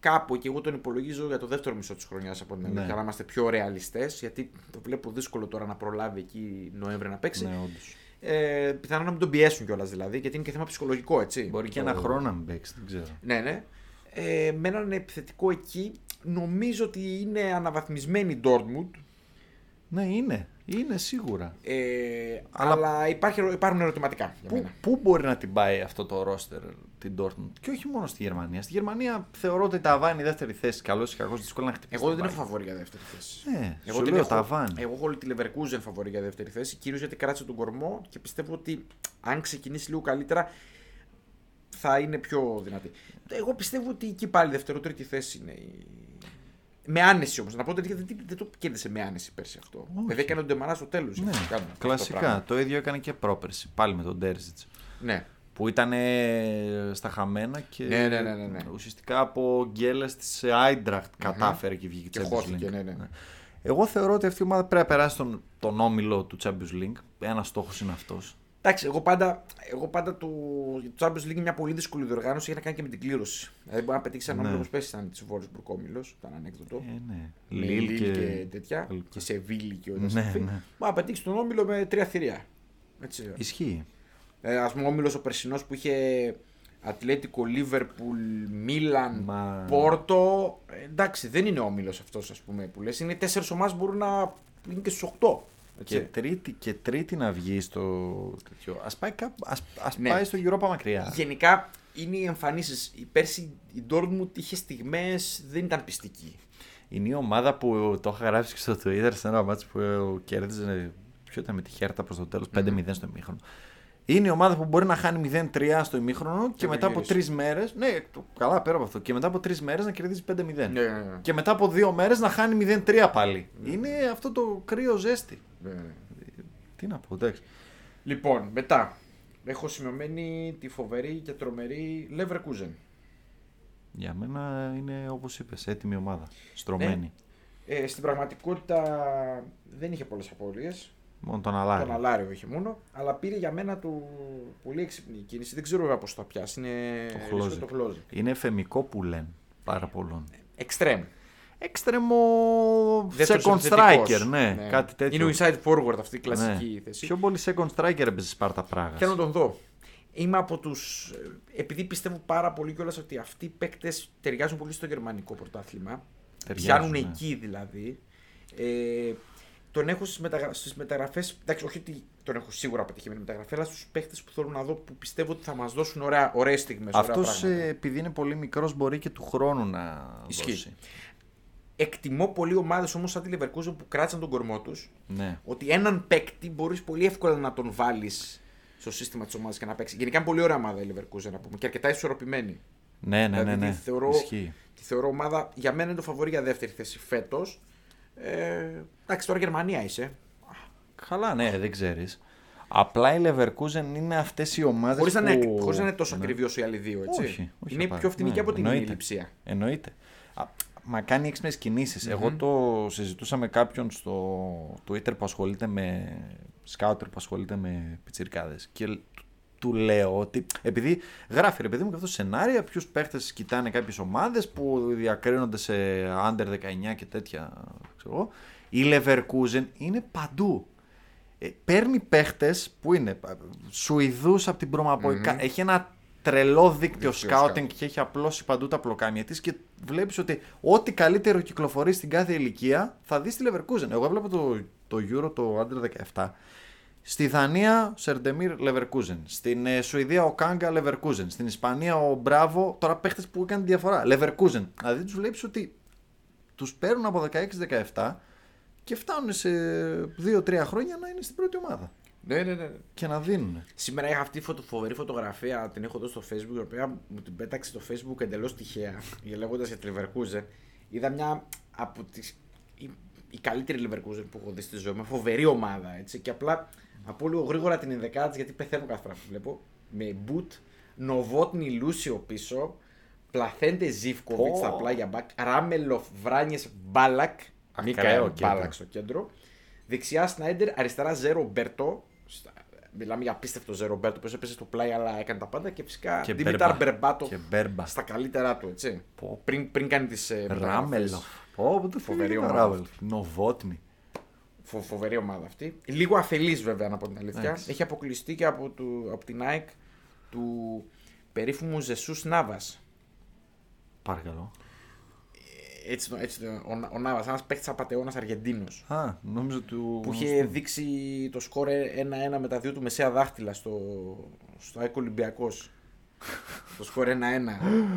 κάπου και εγώ τον υπολογίζω για το δεύτερο μισό της χρονιάς από την αλήθεια, Ναι. να είμαστε πιο ρεαλιστές, γιατί το βλέπω δύσκολο τώρα να προλάβει εκεί Νοέμβρη να παίξει. Ναι, όντως. Ε, πιθανόν να μην τον πιέσουν κιόλας δηλαδή, γιατί είναι και θέμα ψυχολογικό, έτσι. Μπορεί και Το- ένα χρόνο να μην παίξει, δεν ξέρω. ναι, ναι. Ε, με έναν επιθετικό εκεί, νομίζω ότι είναι αναβαθμισμένη η Dortmund. Ναι, είναι. Είναι σίγουρα. Ε, Αλλά- αλλά υπάρχει, υπάρχουν ερωτηματικά για Πού, μένα. πού μπορεί να την πάει αυτό το ρόστερ την Dortmund; Και όχι μόνο στη Γερμανία. Στη Γερμανία θεωρώ ότι τα βάνει η δεύτερη θέση. Καλό ή κακό, δύσκολα να χτυπήσει. Εγώ δεν την την έχω Bayern. φαβορή για δεύτερη θέση. Ναι, εγώ σου την λέω έχω, τα βάνει. εγώ έχω όλη τη Leverkusen φαβορή για δεύτερη θέση, κυρίως γιατί κράτησε τον κορμό και πιστεύω ότι αν ξεκινήσει λίγο καλύτερα θα είναι πιο δυνατή. Εγώ πιστεύω ότι εκεί πάλι δεύτερο-τρίτη θέση είναι η... Με άνεση όμως. Να πω ότι δεν, δεν το κέρδισε με άνεση πέρσι αυτό. Όχι. Βέβαια έκανε τον Ντεμαρά στο τέλος. Ναι, κλασικά. Το ίδιο έκανε και πρόπερση. Πάλι με τον Τέρζιτς. Ναι. Που ήταν στα χαμένα και Ναι, ναι, ναι, ναι, ναι. ουσιαστικά από γκέλες της Άιντραχτ κατάφερε και βγήκε Και Champions χώθηκε, League. ναι, ναι. Εγώ θεωρώ ότι αυτή η ομάδα πρέπει να περάσει τον, τον όμιλο του Champions League. Ένας στόχος είναι αυτός. Εντάξει, εγώ πάντα, εγώ πάντα το, το Champions League είναι μια πολύ δύσκολη διοργάνωση έχει να κάνει και με την κλήρωση. Δηλαδή μπορεί να πετύχεις ένα Ναι. όμιλο όπω πέσει ήταν της Βόρειο όμιλο, ήταν ανέκδοτο. Ε, ναι. με Λίλ Λίλ και, τέτοια. Λίλ Και σε Βίλη και όλα Ναι, αυτά. ναι. Μπορεί να πετύχεις τον όμιλο με τρία θηρία. Έτσι. Ισχύει. Ε, Α πούμε, ο όμιλος ο περσινός που είχε Ατλέτικο, Λίβερπουλ, Μίλαν, Μα- Πόρτο. Ε, εντάξει, δεν είναι όμιλος αυτός ας πούμε που λες. Είναι τέσσερις ομάδες που μπορούν να είναι και στους 8. Και τρίτη, και τρίτη να βγει στο τέτοιο. Α πάει, κάπου, ας, ας Ναι. πάει στο Europa μακριά. Γενικά είναι οι εμφανίσεις. Πέρσι η Dortmund είχε στιγμές δεν ήταν πιστική. Είναι η ομάδα που το είχα γράψει και στο Twitter σε ένα μάτσο που κέρδιζε. Ποιο ήταν με τη Χέρτα προς το τέλος, 5-0 στο ημίχρονο. Είναι η ομάδα που μπορεί να χάνει 0-3 στο ημίχρονο και να μετά από γυρίσει. τρεις μέρες. Ναι, το- καλά πέρα από αυτό. Και μετά από τρεις μέρες να κερδίζει 5-0. Ναι, ναι, ναι. Και μετά από δύο μέρες να χάνει 0-3 πάλι. Είναι αυτό το κρύο ζέστη. Ναι, ναι. Τι να πω, εντάξει. Λοιπόν, μετά έχω σημειωμένη τη φοβερή και τρομερή Leverkusen. Για μένα είναι όπως είπες, έτοιμη ομάδα. Στρωμένη. Ε, στην πραγματικότητα δεν είχε πολλές απώλειες. Μόνο τον Αλάρη. Τον Αλάριο είχε μόνο. Αλλά πήρε για μένα του πολύ έξυπνη κίνηση. Δεν ξέρω βέβαια πώ θα πιάσει. Είναι Το ρίσκο χλώζει. το χλώζει. Είναι εφημικό που λένε πάρα πολλών. Εξτρέμ. Έξτρεμο Δεύτερος second επιθετικός. striker, ναι, κάτι τέτοιο. Είναι ο inside forward αυτή η κλασική Ναι. θέση. Πιο πολύ second striker έπαιζε Σπάρτα Πράγα. Θέλω να τον δω. Είμαι από τους. Επειδή πιστεύω πάρα πολύ κιόλας ότι αυτοί οι παίκτες ταιριάζουν πολύ στο γερμανικό πρωτάθλημα. Ταιριάζουν, Πιάνουν ναι. εκεί δηλαδή. Ε, τον έχω στις μεταγρα... μεταγραφές. Εντάξει, όχι ότι τον έχω σίγουρα πετυχημένη μεταγραφή, αλλά στους παίχτες που θέλω να δω που πιστεύω ότι θα μας δώσουν ωραίες στιγμές. Αυτός επειδή είναι πολύ μικρός μπορεί και του χρόνου να Ισχύει. δώσει. Εκτιμώ πολύ ομάδες όμως σαν τη Leverkusen που κράτησαν τον κορμό τους. Ναι. Ότι έναν παίκτη μπορείς πολύ εύκολα να τον βάλεις στο σύστημα της ομάδας και να παίξει. Γενικά είναι πολύ ωραία ομάδα η Leverkusen να πούμε και αρκετά ισορροπημένη. Ναι, ναι, δηλαδή, ναι. ναι. Τη, θεωρώ, τη θεωρώ ομάδα για μένα είναι το φαβορή για δεύτερη θέση φέτος. Ε, εντάξει, τώρα Γερμανία είσαι. Καλά, ναι, δεν ξέρεις. Απλά η Leverkusen είναι αυτές οι ομάδες. Χωρίς που... να, είναι, να είναι τόσο ναι. ακριβή όσο οι άλλοι δύο, έτσι. Όχι, όχι είναι πιο φθηνική ναι, από την ηλιψία. Εννοείται. Μα κάνει έξυπνες κινήσεις. Εγώ το συζητούσα με κάποιον στο Twitter που ασχολείται με. Σκάουτερ που ασχολείται με πιτσιρικάδες. Και του λέω ότι. Επειδή γράφει ρε παιδί μου και αυτό σενάρια, ποιους παίχτες κοιτάνε κάποιες ομάδες που διακρίνονται σε under 19 και τέτοια. Ξέρω, η Leverkusen είναι παντού. Ε, παίρνει παίχτες που είναι Σουηδούς από την προμαποικα Έχει ένα τρελό δίκτυο scouting και έχει απλώσει παντού τα πλοκάμια της και βλέπεις ότι ό,τι καλύτερο κυκλοφορεί στην κάθε ηλικία θα δεις στη Leverkusen. Εγώ έβλεπα το, το Euro, το Under 17. Στη Δανία, Σερντεμίρ Leverkusen. Στην ε, Σουηδία, ο Κάγκα Leverkusen. Στην Ισπανία, ο Μπράβο. Τώρα παίχτες που έκανε διαφορά. Leverkusen. Δηλαδή τους βλέπεις ότι τους παίρνουν από 16-17 και φτάνουν σε 2-3 χρόνια να είναι στην πρώτη ομάδα. Ναι, ναι, ναι. Και να δίνουν. Σήμερα είχα αυτή τη φοβερή φωτογραφία, την έχω δώσει στο Facebook, η οποία μου την πέταξε στο Facebook εντελώς τυχαία, λέγοντας για τη Leverkusen. Είδα μια από τι. Η, η καλύτερη Leverkusen που έχω δει στη ζωή μου. Φοβερή ομάδα έτσι. Και απλά από λίγο γρήγορα την ενδεκάτη γιατί πεθαίνω κάθε φορά που βλέπω. Με μπουτ, Νοβότνη Λούσιο πίσω, Πλαθέντε Ζήφκοβιτ oh. στα πλάγια μπακ, Ράμελοφ Βράνιες Μπάλακ, Μίκα Μπάλακ στο κέντρο. Δεξιά Σνάιντερ, αριστερά Ζέρο Μπέρτο, Μιλάμε για απίστευτο Ζέρο Μπέρτο που έπεσε στο πλάι αλλά έκανε τα πάντα και φυσικά και Δημητάρ Μπερμπάτο στα καλύτερά του. Έτσι. Πριν, πριν κάνει τις. Ε, Ράμελο. Πω, το φοβερή ομάδα. Νοβότνη. Φο, φοβερή ομάδα αυτή. Λίγο αφελής βέβαια να πω την αλήθεια. Έχει αποκλειστεί και από, του, από την ΑΕΚ του περίφημου Ζεσούς Νάβας. Παρακαλώ έτσι, έτσι, ο, ο Νάβα, ένας παίκτης απαταιώνας Αργεντίνος. Α, νόμιζα του. Που είχε δείξει το σκορ 1-1 με τα δύο του μεσαία δάχτυλα στο, στο ΑΕΚ Ολυμπιακός. το σκορ 1-1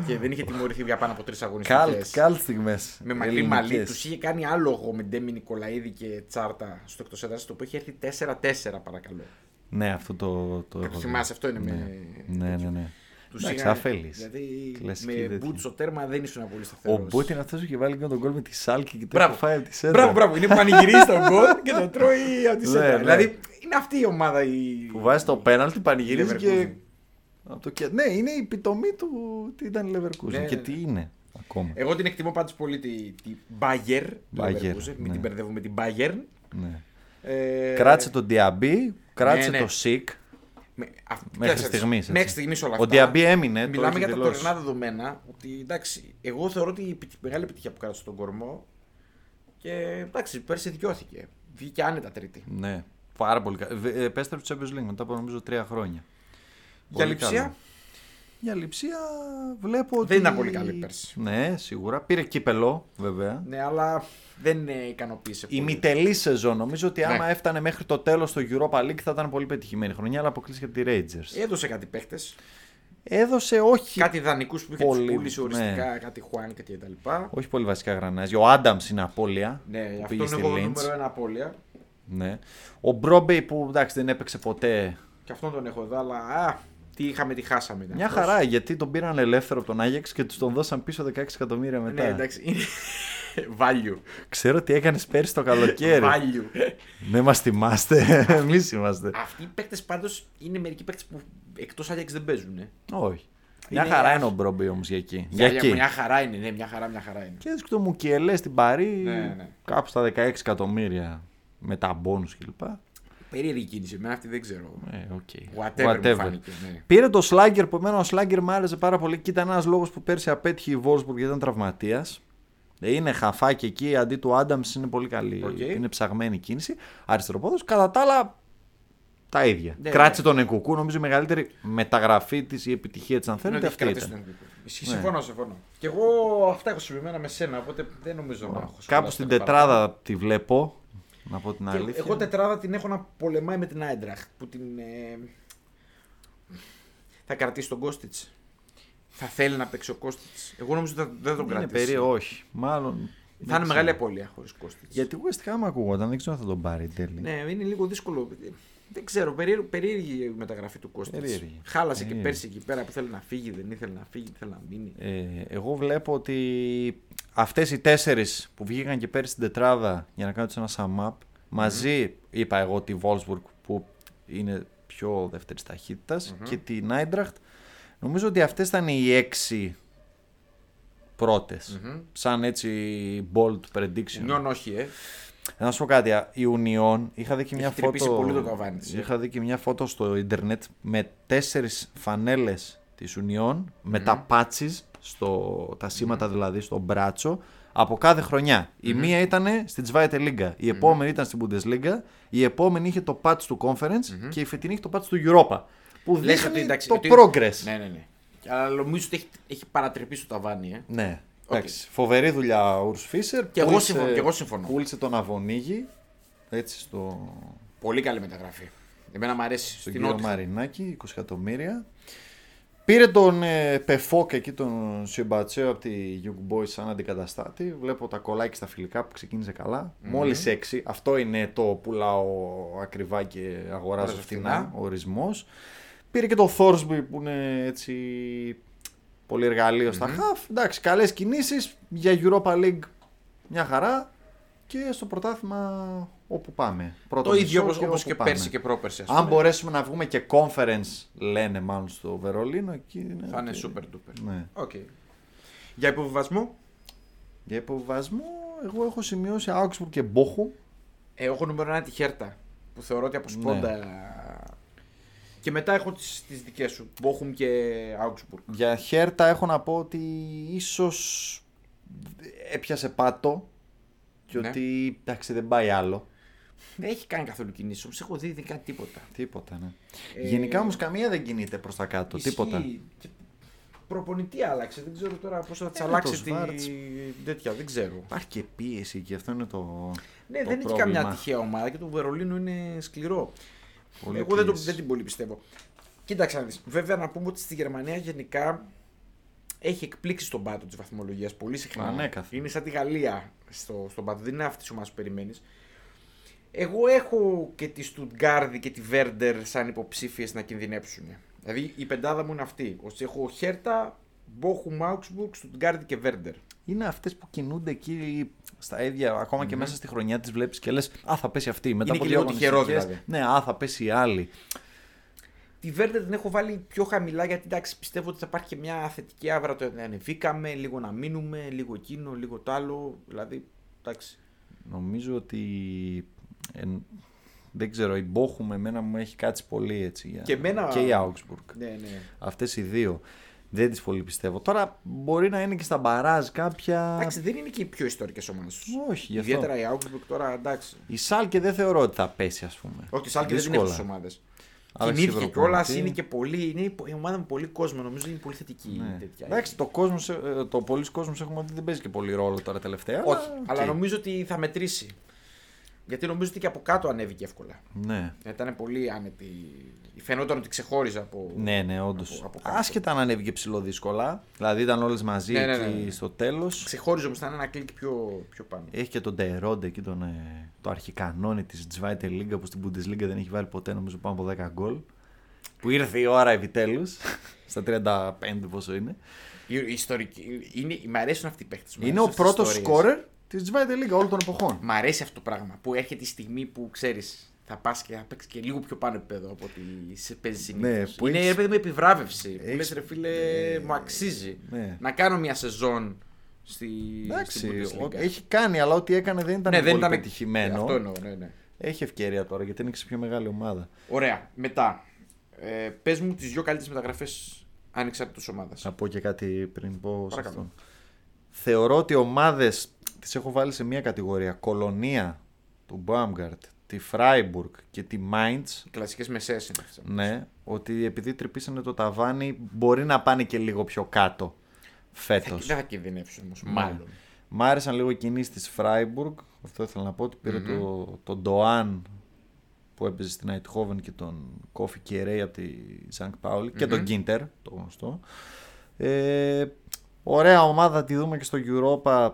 και δεν είχε τιμωρηθεί για πάνω από τρεις αγωνιστικές. Καλτ, καλτ στιγμές. Με μακρύ μαλλί. Τους είχε κάνει άλογο με Ντέμι Νικολαίδη και Τσάρτα στο εκτός έδρας, το οποίο είχε έρθει 4-4 παρακαλώ. Ναι, αυτό το. το, το θυμάσαι, αυτό είναι ναι. με. Ναι, ναι, ναι. Του αφέλει. Δηλαδή με μπούτσο τέρμα δεν ήσουν πολύ σταθερό. Ο Μπούτ είναι αυτός που είχε βάλει και τον γκολ με τη Σάλκη και το είχε φάει από της Σέντρα. Μπράβο, μπράβο. Είναι που πανηγυρίζει τον γκολ και το τρώει από τη Σέντρα. Ναι, ναι. Δηλαδή είναι αυτή η ομάδα. Η... Που βάζει το πέναλτι, πανηγυρίζει και. Το... Ναι, είναι η επιτομή του τι ήταν η Leverkusen ναι, και τι είναι. Ακόμα. Εγώ την εκτιμώ πάντως πολύ τη, τη Bayer, Bayer μην την μπερδεύω με την Bayern. Ναι. Ε... Κράτησε τον Diaby, κράτησε ναι, ναι. το Sik. Με, α, μέχρι στιγμής. Μέχρι στιγμής όλα αυτά. Ο Διαμπή έμεινε. Μιλάμε για τα τωρινά δεδομένα. Ότι εντάξει, εγώ θεωρώ ότι η μεγάλη επιτυχία που κράτησε τον κορμό. Και εντάξει, πέρσι δικαιώθηκε. Βγήκε άνετα τρίτη. Ναι, πάρα πολύ καλά. Ε, επέστρεψε στο Champions League μετά από νομίζω τρία χρόνια. Για λειψία. Για λειψία βλέπω ότι. Δεν ήταν πολύ καλή πέρσι. Ναι, σίγουρα. Πήρε κύπελο, βέβαια. Ναι, αλλά δεν ικανοποίησε. Η μητελή σεζόν. Νομίζω ότι άμα ναι. έφτανε μέχρι το τέλος το Europa League θα ήταν πολύ πετυχημένη χρονιά, αλλά αποκλείστηκε από τη Rangers. Έδωσε κάτι παίχτες. Έδωσε όχι. Κάτι δανεικούς που είχε πολύ, πούλησε οριστικά, ναι. κάτι Χουάν και τα λοιπά. Όχι πολύ βασικά γρανάζια. Ο Άνταμ είναι απώλεια. Ναι, αυτό είναι εγώ νούμερο ένα απώλεια. Ναι. Ο Μπρόμπεϊ που εντάξει δεν έπαιξε ποτέ. Και αυτόν τον έχω εδώ, αλλά α, τι είχαμε, τι χάσαμε. Μια αυτός. χαρά γιατί τον πήραν ελεύθερο από τον Άγιαξ και τους τον δώσαν πίσω 16 εκατομμύρια μετά. Ναι, εντάξει. Value. Ξέρω τι έκανες πέρσι το καλοκαίρι. Value. Ναι, μας θυμάστε. Εμείς είμαστε. Αυτοί οι παίκτες πάντως είναι μερικοί παίκτες που εκτός Άγιαξ δεν παίζουν. Ε. Όχι. Μια χαρά είναι ο Μπρόμπι όμως για εκεί. Για, για εκεί. Μια χαρά είναι, ναι, μια χαρά, μια χαρά είναι. Και έτσι το Μουκιελέ στην Παρή ναι, ναι. κάπου στα 16 εκατομμύρια με τα μπόνου κλπ. Περίεργη κίνηση. Εμένα αυτή δεν ξέρω. Ε, okay. Whatever, Whatever. Φάνηκε, ναι. Πήρε το Σλάγκερ που εμένα ο Σλάγκερ μου άρεσε πάρα πολύ και ήταν ένας λόγος που πέρσι απέτυχε η Wolfsburg γιατί ήταν τραυματίας. Ε, είναι χαφάκι εκεί αντί του Άνταμ είναι πολύ καλή. Okay. Είναι ψαγμένη κίνηση. Αριστεροπόδο. Κατά τα άλλα τα ίδια. Ναι, Κράτησε ναι. τον Εκουκού. Νομίζω η μεγαλύτερη μεταγραφή της ή επιτυχία της, αν θέλετε, αυτή ήταν. Ναι. Συμφωνώ, συμφωνώ. Και εγώ αυτά έχω συμβημένα με σένα, οπότε δεν νομίζω να έχω Κάπου στην τετράδα τη βλέπω. Να πω την Και αλήθεια. εγώ τετράδα την έχω να πολεμάει με την Άιντραχτ που την. ε, θα κρατήσει τον Κώστιτς. Θα θέλει να παίξει ο Κώστιτς. Εγώ νομίζω ότι θα- δεν τον είναι κρατήσει. περίεργο, όχι. Μάλλον. Θα δεν είναι μεγάλη ξέρω. απώλεια χωρίς Κώστιτς. Γιατί West Ham ακούγονταν, δεν ξέρω αν θα τον πάρει εν τέλει. Ναι, είναι λίγο δύσκολο. Δεν ξέρω, περίεργη, περίεργη η μεταγραφή του Κώστιτ. Περίεργη. Χάλασε και Περίεργη. πέρσι εκεί πέρα που θέλει να φύγει, δεν ήθελε να φύγει, θέλει να μείνει. Ε, εγώ βλέπω ότι αυτές οι τέσσερις που βγήκαν και πέρυσι στην τετράδα για να κάνουν ένα sum up, μαζί είπα εγώ τη Wolfsburg που είναι πιο δεύτερης ταχύτητας, και την Eintracht, νομίζω ότι αυτές ήταν οι έξι πρώτες. Μμμ. Σαν έτσι bold prediction. Νιόν όχι, ε. Να σου πω κάτι, η Union είχα δει και μια Έχει τρυπήσει φώτο. πολύ το καβάνι της, ε. Είχα δει και μια φώτο στο ίντερνετ με τέσσερις φανέλες της Union με τα patches, στο, τα σήματα δηλαδή στο μπράτσο από κάθε χρονιά. Η μία ήταν στην Zweite Liga, η επόμενη ήταν στην Bundesliga, η επόμενη είχε το patch του Conference και η φετινή είχε το patch του Europa. Που Λες δείχνει ότι, εντάξει, το ότι- progress. Ναι, ναι, ναι. Αλλά νομίζω ότι έχει, έχει παρατρυπήσει το ταβάνι, ε. Ναι. Οκ. Εντάξει, φοβερή δουλειά ο Ουρς Φίσερ. Και εγώ Πούλησε- συμφωνώ, και εγώ συμφωνώ. Πούλησε τον Αβονίγι. Έτσι στο, Πολύ καλή μεταγραφή. Εμένα μου αρέσει. στον Στην κύριο Νότια. Μαρινάκη, 20 εκατομμύρια. Πήρε τον ε, Πεφόκ εκεί, τον Σιμπατσέο από τη Young Boys σαν αντικαταστάτη. Βλέπω τα γκολάκια στα φιλικά που ξεκίνησε καλά. Μόλις 6. Αυτό είναι το πουλάω ακριβά και αγοράζω Αγοράζω φθηνά. φθηνά. Ο ορισμός. Πήρε και το Thorsby που είναι έτσι πολύ εργαλείο στα χαφ. Εντάξει, καλές κινήσεις για Europa League μια χαρά. Και στο πρωτάθλημα όπου πάμε. Πρώτο Το μισό ίδιο όπως, όπως όπου και πάμε. πέρσι και πρόπερσι. ας Αν πούμε. μπορέσουμε να βγούμε και conference, λένε μάλλον στο Βερολίνο, εκεί είναι. Θα είναι ότι- super duper. Ναι. Οκ. Για υποβιβασμό, Για υποβιβασμό, εγώ έχω σημειώσει Augsburg και Bochum. ε, έχω νούμερο ένα τη Χέρτα. Που θεωρώ ότι από Ναι. Σπόντα. Και μετά έχω τις, τις δικές σου. Bochum και Augsburg. Για Χέρτα έχω να πω ότι ίσως έπιασε πάτο και Ναι. ότι εντάξει δεν πάει άλλο. Δεν έχει κάνει καθόλου κινήσεις, όμως έχω δει δεν κάνει τίποτα. Τίποτα, ναι. Ε, Γενικά όμως καμία δεν κινείται προς τα κάτω. Ισχύει. Τίποτα. Και Προπονητή άλλαξε. Δεν ξέρω τώρα πώς θα της Ε, αλλάξει το τη. Σβάρτς. τέτοια. Δεν ξέρω. Υπάρχει και πίεση και αυτό είναι το. Ναι, το δεν έχει πρόβλημα. καμιά τυχαία ομάδα και το Βερολίνο είναι σκληρό. Πολύ Εγώ δεν, το, πίεση. δεν την πολύ πιστεύω. Κοίταξε να δεις. Βέβαια να πούμε ότι στη Γερμανία γενικά έχει εκπλήξει τον πάτο της βαθμολογίας πολύ συχνά. Ανέκαθεν. Είναι σαν τη Γαλλία στο, στον πάτο. Δεν είναι αυτή η ομάδα που περιμένεις. Εγώ έχω και τη Στουτγκάρδη και τη Βέρντερ σαν υποψήφιες να κινδυνεύσουν. Δηλαδή η πεντάδα μου είναι αυτή. Ώστε έχω Χέρτα, Μπόχουμ, Άουξμπουργκ, Στουτγκάρδη και Βέρντερ. είναι αυτές που κινούνται εκεί στα ίδια, ακόμα και μέσα στη χρονιά τη βλέπεις και λες: Α, θα πέσει αυτή. Μετά Είναι από και δύο λίγο τυχερό, αγωνιστικές, δηλαδή. Ναι, α, θα πέσει η άλλη. Τη Βέρντερ την έχω βάλει πιο χαμηλά γιατί εντάξει, πιστεύω ότι θα υπάρχει και μια θετική άβρα το να ανεβήκαμε, λίγο να μείνουμε, λίγο εκείνο, λίγο το άλλο. Δηλαδή, εντάξει. Νομίζω ότι. ε, δεν ξέρω, η Bochum εμένα μου έχει κάτσει πολύ έτσι. για- Και εμένα- Και η Augsburg. Ναι, ναι. Αυτές οι δύο. Δεν τις πολύ πιστεύω. Τώρα μπορεί να είναι και στα μπαράζ κάποια. Εντάξει, δεν είναι και οι πιο ιστορικές ομάδες. Όχι, γι' αυτό. Ιδιαίτερα η Augsburg τώρα εντάξει. Η Σάλκε δεν θεωρώ ότι θα πέσει, ας πούμε. Όχι, η Σάλκε δεν είναι Δύσκολα. αυτές τις ομάδες. Αλλά Κινήθηκε έχει κιόλας, προπονητή. είναι και πολύ. Είναι η ομάδα με πολύ κόσμο, νομίζω είναι πολύ θετική. Ναι. Τέτοια. Εντάξει, το, κόσμος, ε, το πολλοί κόσμος έχουμε δει δεν παίζει και πολύ ρόλο τώρα τελευταία. Όχι, οκ. αλλά νομίζω ότι θα μετρήσει. Γιατί νομίζω ότι και από κάτω ανέβηκε εύκολα. Ναι. Ήταν πολύ άνετη. Φαινόταν ότι ξεχώριζε από. Ναι, ναι, όντως. Από- από κάτω. Άσχετα αν ανέβηκε ψηλό δύσκολα. Δηλαδή ήταν όλες μαζί Ναι, ναι, εκεί ναι, ναι. στο τέλος. Ξεχώριζε όμως, ήταν ένα κλικ πιο, πιο πάνω. Έχει και τον Ντερόντε εκεί, τον, ε, το αρχικανόνι της Zweite Liga που στην Bundesliga δεν έχει βάλει ποτέ νομίζω πάνω από 10 γκολ. Που ήρθε η ώρα επιτέλους. στα 35 πόσο είναι. Η, η ιστορική, είναι, μ' αρέσουν αυτοί οι παίχτε. είναι ο πρώτος σκόρερ της Zweite Liga όλων των εποχών. Μ' αρέσει αυτό το πράγμα που έρχεται η στιγμή που ξέρεις θα πας και θα παίξεις και λίγο πιο πάνω επίπεδο από ότι σε παίζει συνήθως. Ναι, που είναι έχεις- ρε παιδί με επιβράβευση. Που έχεις- λες, ρε φίλε, μου αξίζει Ναι. να κάνω μια σεζόν στη, Εντάξει, στην Bundesliga. ο- έχει κάνει, αλλά ό,τι έκανε δεν ήταν ναι, πολύ δεν ήταν πετυχημένο. Αυτό εννοώ, ναι, ναι. Έχει ευκαιρία τώρα γιατί είναι και σε πιο μεγάλη ομάδα. Ωραία. Μετά. Ε, Πες μου τις δύο καλύτερες μεταγραφές ανεξάρτητο ομάδας. Να πω και κάτι πριν πω σε Παρακαλώ. αυτό. Θεωρώ ότι ομάδες τις έχω βάλει σε μία κατηγορία. Κολονία του Μπάμγκαρτ, τη Φράιμπουργκ και τη Μάιντς Οι κλασικές μεσαίε είναι αυτές. Ναι, ότι επειδή τρυπήσανε το ταβάνι μπορεί να πάνε και λίγο πιο κάτω φέτος. Δεν θα κινδυνεύσουν όμως. Ναι. Μάλλον. Μ' άρεσαν λίγο οι κινήσεις της Φράιμπουργκ Αυτό ήθελα να πω ότι πήρε το, τον Ντοάν που έπαιζε στην Αϊντχόβεν και τον Κόφι Κιερέι από τη Σανκτ Πάουλι και τον Γκίντερ, το γνωστό. Ε, ωραία ομάδα, θα τη δούμε και στο Europa.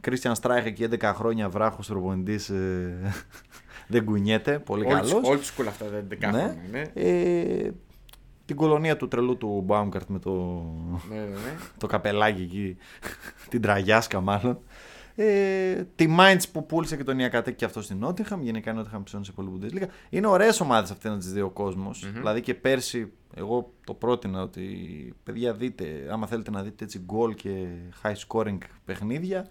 Κρίστιαν Στράιχ εκεί 11 χρόνια βράχος προπονητή. Ε, δεν κουνιέται. Πολύ καλός. Old school αυτά τα 11 χρόνια. Ναι. Ε, την κολονία του τρελού του Μπάουμγκαρτ με το, Ναι, ναι, ναι. το καπελάκι εκεί, την τραγιάσκα μάλλον. Ε, τη Mainz που πούλησε και τον Ιακατέκ και αυτό στην Νότιχαμ. Γενικά η Νότιχαμ ψώνει σε πολύ Bundesliga. Είναι ωραίες ομάδες αυτές να τις δει ο κοσμο Δηλαδή και πέρσι, εγώ το πρότεινα ότι παιδιά δείτε, άμα θέλετε να δείτε έτσι γκολ και high scoring παιχνίδια.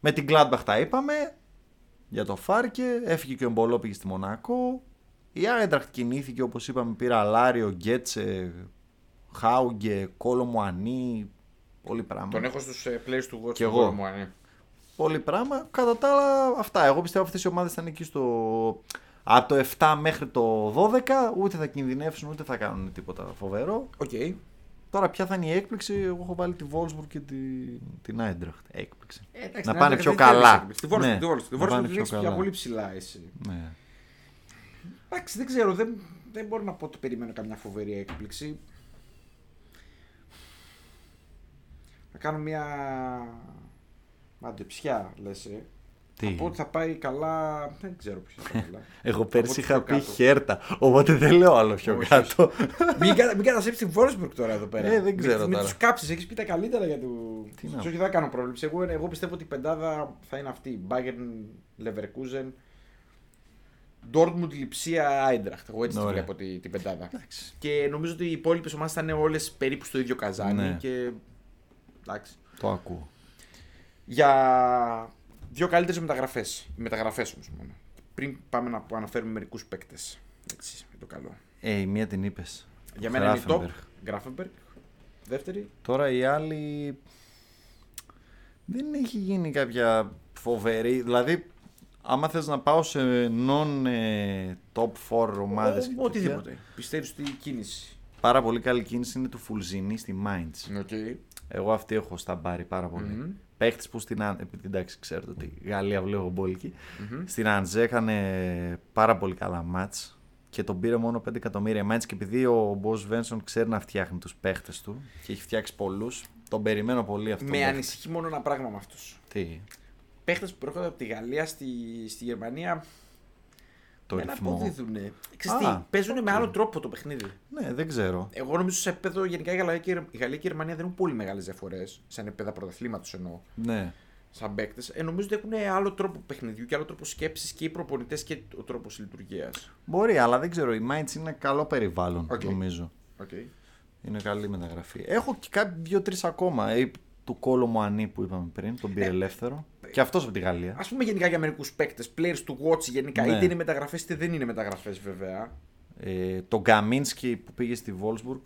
Με την Gladbach τα είπαμε. Για το Φάρκε. Έφυγε και ο Μπολό πήγε στη Μονακό. Η Άιντραχτ κινήθηκε όπως είπαμε. Πήρε Αλάριο, Γκέτσε, Χάουγκε, Κόλο Μουανί. Πολύ πράγμα. Τον έχω στους players to watch Κι εγώ. μου, ναι. Πολύ πράγμα. Κατά τα άλλα, αυτά. Εγώ πιστεύω αυτές οι ομάδες ήταν εκεί στο. Από το 7 μέχρι το 12, ούτε θα κινδυνεύσουν ούτε θα κάνουν τίποτα φοβερό. Οκ. Τώρα, ποια θα είναι η έκπληξη, εγώ έχω βάλει τη Wolfsburg και τη, την Eintracht. Έκπληξη. Ε, εντάξει, να την πάνε Eintracht πιο δεν θέλεις καλά. έκπληξη. Τη Wolfsburg, Ναι, τη Wolfsburg. Τη να Wolfsburg πάνε την πιο έχεις πια καλά. πολύ ψηλά εσύ. Ναι. Εντάξει, δεν ξέρω, δεν, δεν μπορώ να πω ότι περιμένω καμιά φοβερή έκπληξη. Να κάνω μια μαντεψιά, λες ε. Τι; Θα πω ότι θα πάει καλά, δεν ξέρω ποιος θα πάει καλά. Εγώ Θα πέρσι πω είχα πιο πει κάτω. χέρτα, οπότε δεν λέω άλλο πιο Όχι, κάτω. μην, κα- μην καταστρέψεις την Wolfsburg τώρα εδώ πέρα. Ε, δεν ξέρω με, τώρα. Με τους κάψεις, έχεις πει τα καλύτερα για του. Τι να Όχι, δεν θα κάνω πρόβλεψη. Εγώ, εγώ πιστεύω ότι η πεντάδα θα είναι αυτή. Bayern, Leverkusen, Dortmund, Lipsia, Eintracht. Εγώ έτσι τη Ωραία. βλέπω τη, την πεντάδα. Εντάξει. Και νομίζω ότι οι υπόλοιπες ομάδες θα είναι όλες περίπου στο ίδιο καζάνι. Ναι. Και... Εντάξει. Το ακούω. Για δύο καλύτερες μεταγραφές. Μεταγραφές όμως μόνο. Πριν πάμε να αναφέρουμε μερικούς παίκτες. Έτσι, με το καλό. Ε, η μία την είπες. Για μένα είναι η top. Γκράφενμπεργκ. Δεύτερη. Τώρα η άλλη δεν έχει γίνει κάποια φοβερή. Δηλαδή, άμα θες να πάω σε non ε, top 4 ομάδες Ο- και Οτιδήποτε. Πιστεύεις ότι η κίνηση. πάρα πολύ καλή κίνηση είναι του Φουλζίνη στη Mainz. Okay. Εγώ αυτή έχω σταμπάρει πάρα πολύ. Μμμ. Παίχτης που στην Αν- επειδή εντάξει ξέρετε ότι η Γαλλία βλέπω μπόλικη. Στην Αντζέ έκανε πάρα πολύ καλά μάτς και τον πήρε μόνο 5 εκατομμύρια η Mainz και επειδή ο Μπο Σβένσον ξέρει να φτιάχνει τους παίχτες του και έχει φτιάξει πολλούς, τον περιμένω πολύ αυτό. Με ανησυχεί μόνο ένα πράγμα με αυτούς. Τι, Παίχτες που έρχονται από τη Γαλλία στη, στη Γερμανία το δεν ρυθμό. αποδίδουν. Ξέρεις Α, τι, παίζουν με οκ. άλλο τρόπο το παιχνίδι. Ναι, δεν ξέρω. Εγώ νομίζω σε επίπεδο γενικά η Γαλλία και η, Γαλλία και η Γερμανία δεν έχουν πολύ μεγάλες διαφορές. Σαν επίπεδα πρωταθλήματος εννοώ. Ναι. Σαν παίκτες. Ε, νομίζω ότι έχουν άλλο τρόπο παιχνιδιού και άλλο τρόπο σκέψης και οι προπονητές και ο τρόπος λειτουργίας. Μπορεί, αλλά δεν ξέρω. Η Mainz είναι καλό περιβάλλον, Οκ. νομίζω. Okay. Είναι καλή μεταγραφή. Έχω και κάποιοι δύο-τρεις ακόμα. Ε, του Κόλο Μουανί που είπαμε πριν, τον πήρε ελεύθερο. Και αυτός από τη Γαλλία. Α πούμε γενικά για μερικούς παίκτες, players to watch γενικά. Ναι. Είτε είναι μεταγραφές είτε δεν είναι μεταγραφές βέβαια. Ε, τον Γκαμίνσκι που πήγε στη Wolfsburg